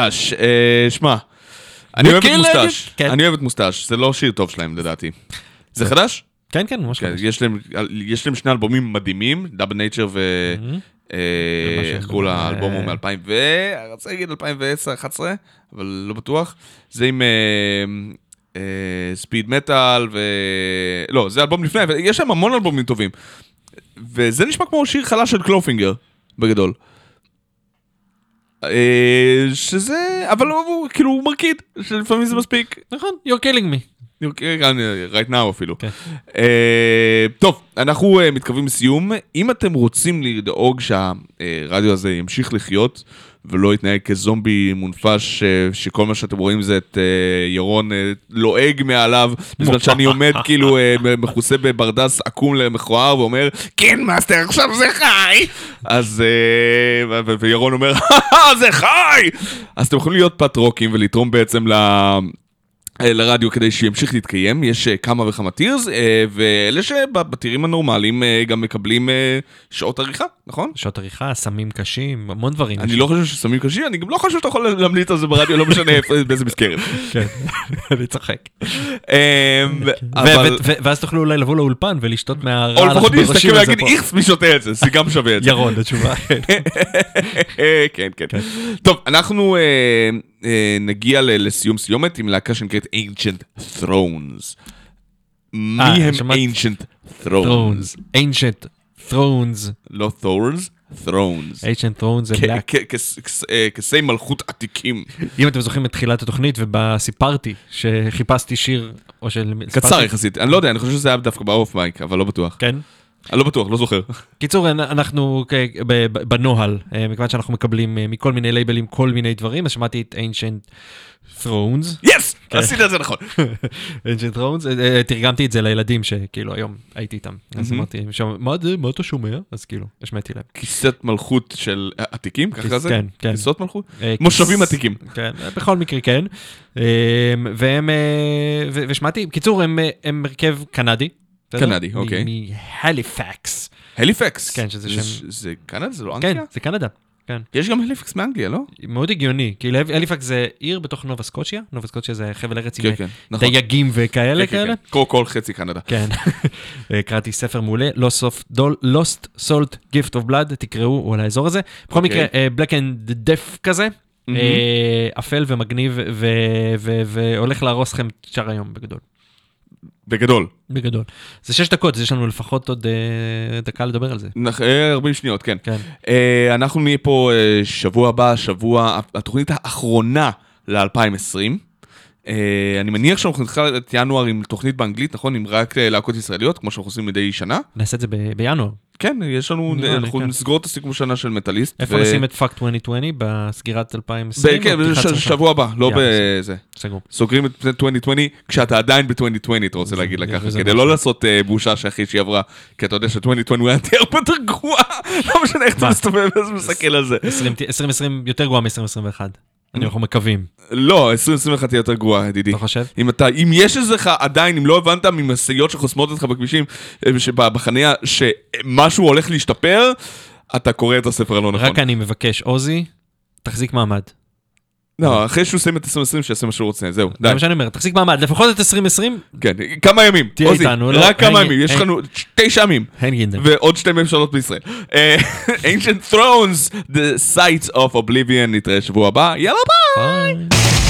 Mustasch. אה, שמע, אני אוהב את Mustasch? כן. אני אוהב את Mustasch, זה לא שיר טוב שלהם לדעתי. זה חדש? כן, כן, ממש כן, חדש. יש להם, יש להם שני אלבומים מדהימים, Double Nature ו... אה, איך קראו לאלבום הוא מ-2000 ו... אני רוצה להגיד 2010-2011, אבל לא בטוח. זה עם speed metal ו... לא, זה אלבום לפני, יש להם המון אלבומים טובים. וזה נשמע כמו שיר חלש של Clawfinger, בגדול. אה, שזה, אבל הוא כאילו הוא מרקיד, שלפעמים זה מספיק. נכון, you're killing me. right now אפילו. כן. אה, טוב, אנחנו אה, מתקרבים לסיום. אם אתם רוצים לדאוג שהרדיו הזה ימשיך לחיות ולא יתנהג כזומבי מונפש, אה, שכל מה שאתם רואים זה את אה, ירון אה, לועג מעליו, בזמן שאני עומד כאילו מכוסה בברדס עקום למכוער ואומר, כן מאסטר, עכשיו זה חי! אז, וירון אומר, זה חי! אז אתם יכולים להיות פטרונים ולתרום בעצם ל... אה, לרדיו כדי שימשיך להתקיים, יש אה, כמה וכמה tiers, אה, ואלה שבטירים הנורמליים אה, גם מקבלים אה, שעות עריכה, נכון? שעות עריכה, סמים קשים, המון דברים. אני לא חושב שסמים קשים, אני גם לא חושב שאתה יכול להמליץ על זה ברדיו, לא משנה באיזה מסגרת. כן, אני צוחק. אה, ואז תוכלו אולי לבוא לאולפן ולשתות או מהרעל לפחות העכברושים להסתכל ולהגיד. איכס מי שותה את זה, זה גם שווה את זה. ירון, התשובה. כן, כן. טוב, אנחנו אה, אה, נגיע ל- לסיום סיומת עם להקה שנקראת Ancient Thrones. מי אה, הם Ancient Thrones? Ancient thrones, לא Thorns, Thrones. ancient thrones זה כס- אה, כסי מלכות עתיקים. אם אתם זוכרים את תחילת התוכנית ובה סיפרתי שחיפשתי שיר, או של... קצר יחסית, אני לא יודע, אני חושב שזה היה דווקא באוף מייק, אבל לא בטוח. כן? אני לא בטוח, לא זוכר. קיצור, אנ- אנחנו בנוהל, אה, מכיוון שאנחנו מקבלים אה, מכל מיני לייבלים כל מיני דברים, אז שמעתי את Ancient Thrones, יס! כן. עשית את זה נכון. Ancient Thrones, אה, תרגמתי את זה לילדים שכאילו היום הייתי איתם. אז מהמם. אמרתי, מה זה, מה אתה שומע? אז כאילו, השמעתי להם. כיסת מלכות של עתיקים, ככה זה? כן, כן. כיסות מלכות? מושבים עתיקים. כן, בכל מקרה כן. והם, ושמעתי, אה, הם הרכב קנדי. קנדי, אוקיי. מהליפקס. הליפקס. כן, שזה זה- שם- זה קנדה? זה לא כן, אנגליה? זה קנדה. כן. יש גם הליפקס מאנגליה, לא? מאוד הגיוני, כאילו הליפקס זה עיר בתוך נובה סקוצ'יה, נובה סקוצ'יה זה חבל ארץ עם כן, כן, נכון. דייגים וכאלה כן, כן, כאלה. כן. כל- חצי קנדה. כן, קראתי ספר מעולה, Lost of- Dol- Lost Salt Gift of Blood, תקראו על האזור הזה. בכל אוקיי. מקרה, אה, Black and Deaf כזה. אה, אפל ומגניב והולך להרוס לכם את שאר היום בגדול. בגדול. בגדול. זה שש דקות, אז יש לנו לפחות עוד אה, דקה לדבר על זה. נח- אה, 40 שניות, כן. כן. אה, אנחנו נהיה פה אה, שבוע הבא, שבוע, התוכנית האחרונה ל-2020. אני מניח שאנחנו נתחיל את ינואר עם תוכנית באנגלית, נכון? עם רק אה, להקות ישראליות, כמו שאנחנו עושים מדי שנה. נעשה את זה בינואר. כן, יש לנו, לי, אנחנו כן. נסגור את הסיכום שנה של מטאליסט. איפה נשים את fuck 2020? בסגירת 2020? ב- כן, או פתיחת ש- סוף? שבוע הבא, לא בזה. סגור. סוגרים את 2020 כשאתה עדיין ב-2020, אתה רוצה להגיד לה ככה, כדי משהו. לא לעשות אה, בושה שאחרי שהיא עברה, כי אתה יודע ש-2020 הוא היה הרבה יותר גרוע, לא משנה איך אתה? מסתובב ומסתכל על זה. 20 2020 יותר גרועה מ-2021. אנחנו מקווים. לא, 2021 תהיה יותר גרועה, ידידי. אתה חושב? אם אתה, אם יש לך עדיין, אם לא הבנת ממשאיות שחוסמות אותך בכבישים, אה, בחניה, שמשהו הולך להשתפר, אתה קורא את הספר הלא נכון. רק אני מבקש, עוזי, תחזיק מעמד. לא, אחרי שהוא יסיים את 2020, שיעשה מה שהוא רוצה, זהו, די. זה מה שאני אומר, תחזיק מעמד, לפחות את 2020. כן, כמה ימים. תהיה עוזי, איתנו, לא? רק כמה ימים, יש לנו תשע ימים. ועוד שתי ממשלות בישראל. אה, Ancient Thrones, The Sites of Oblivion, נתראה שבוע הבא, יאללה! ביי.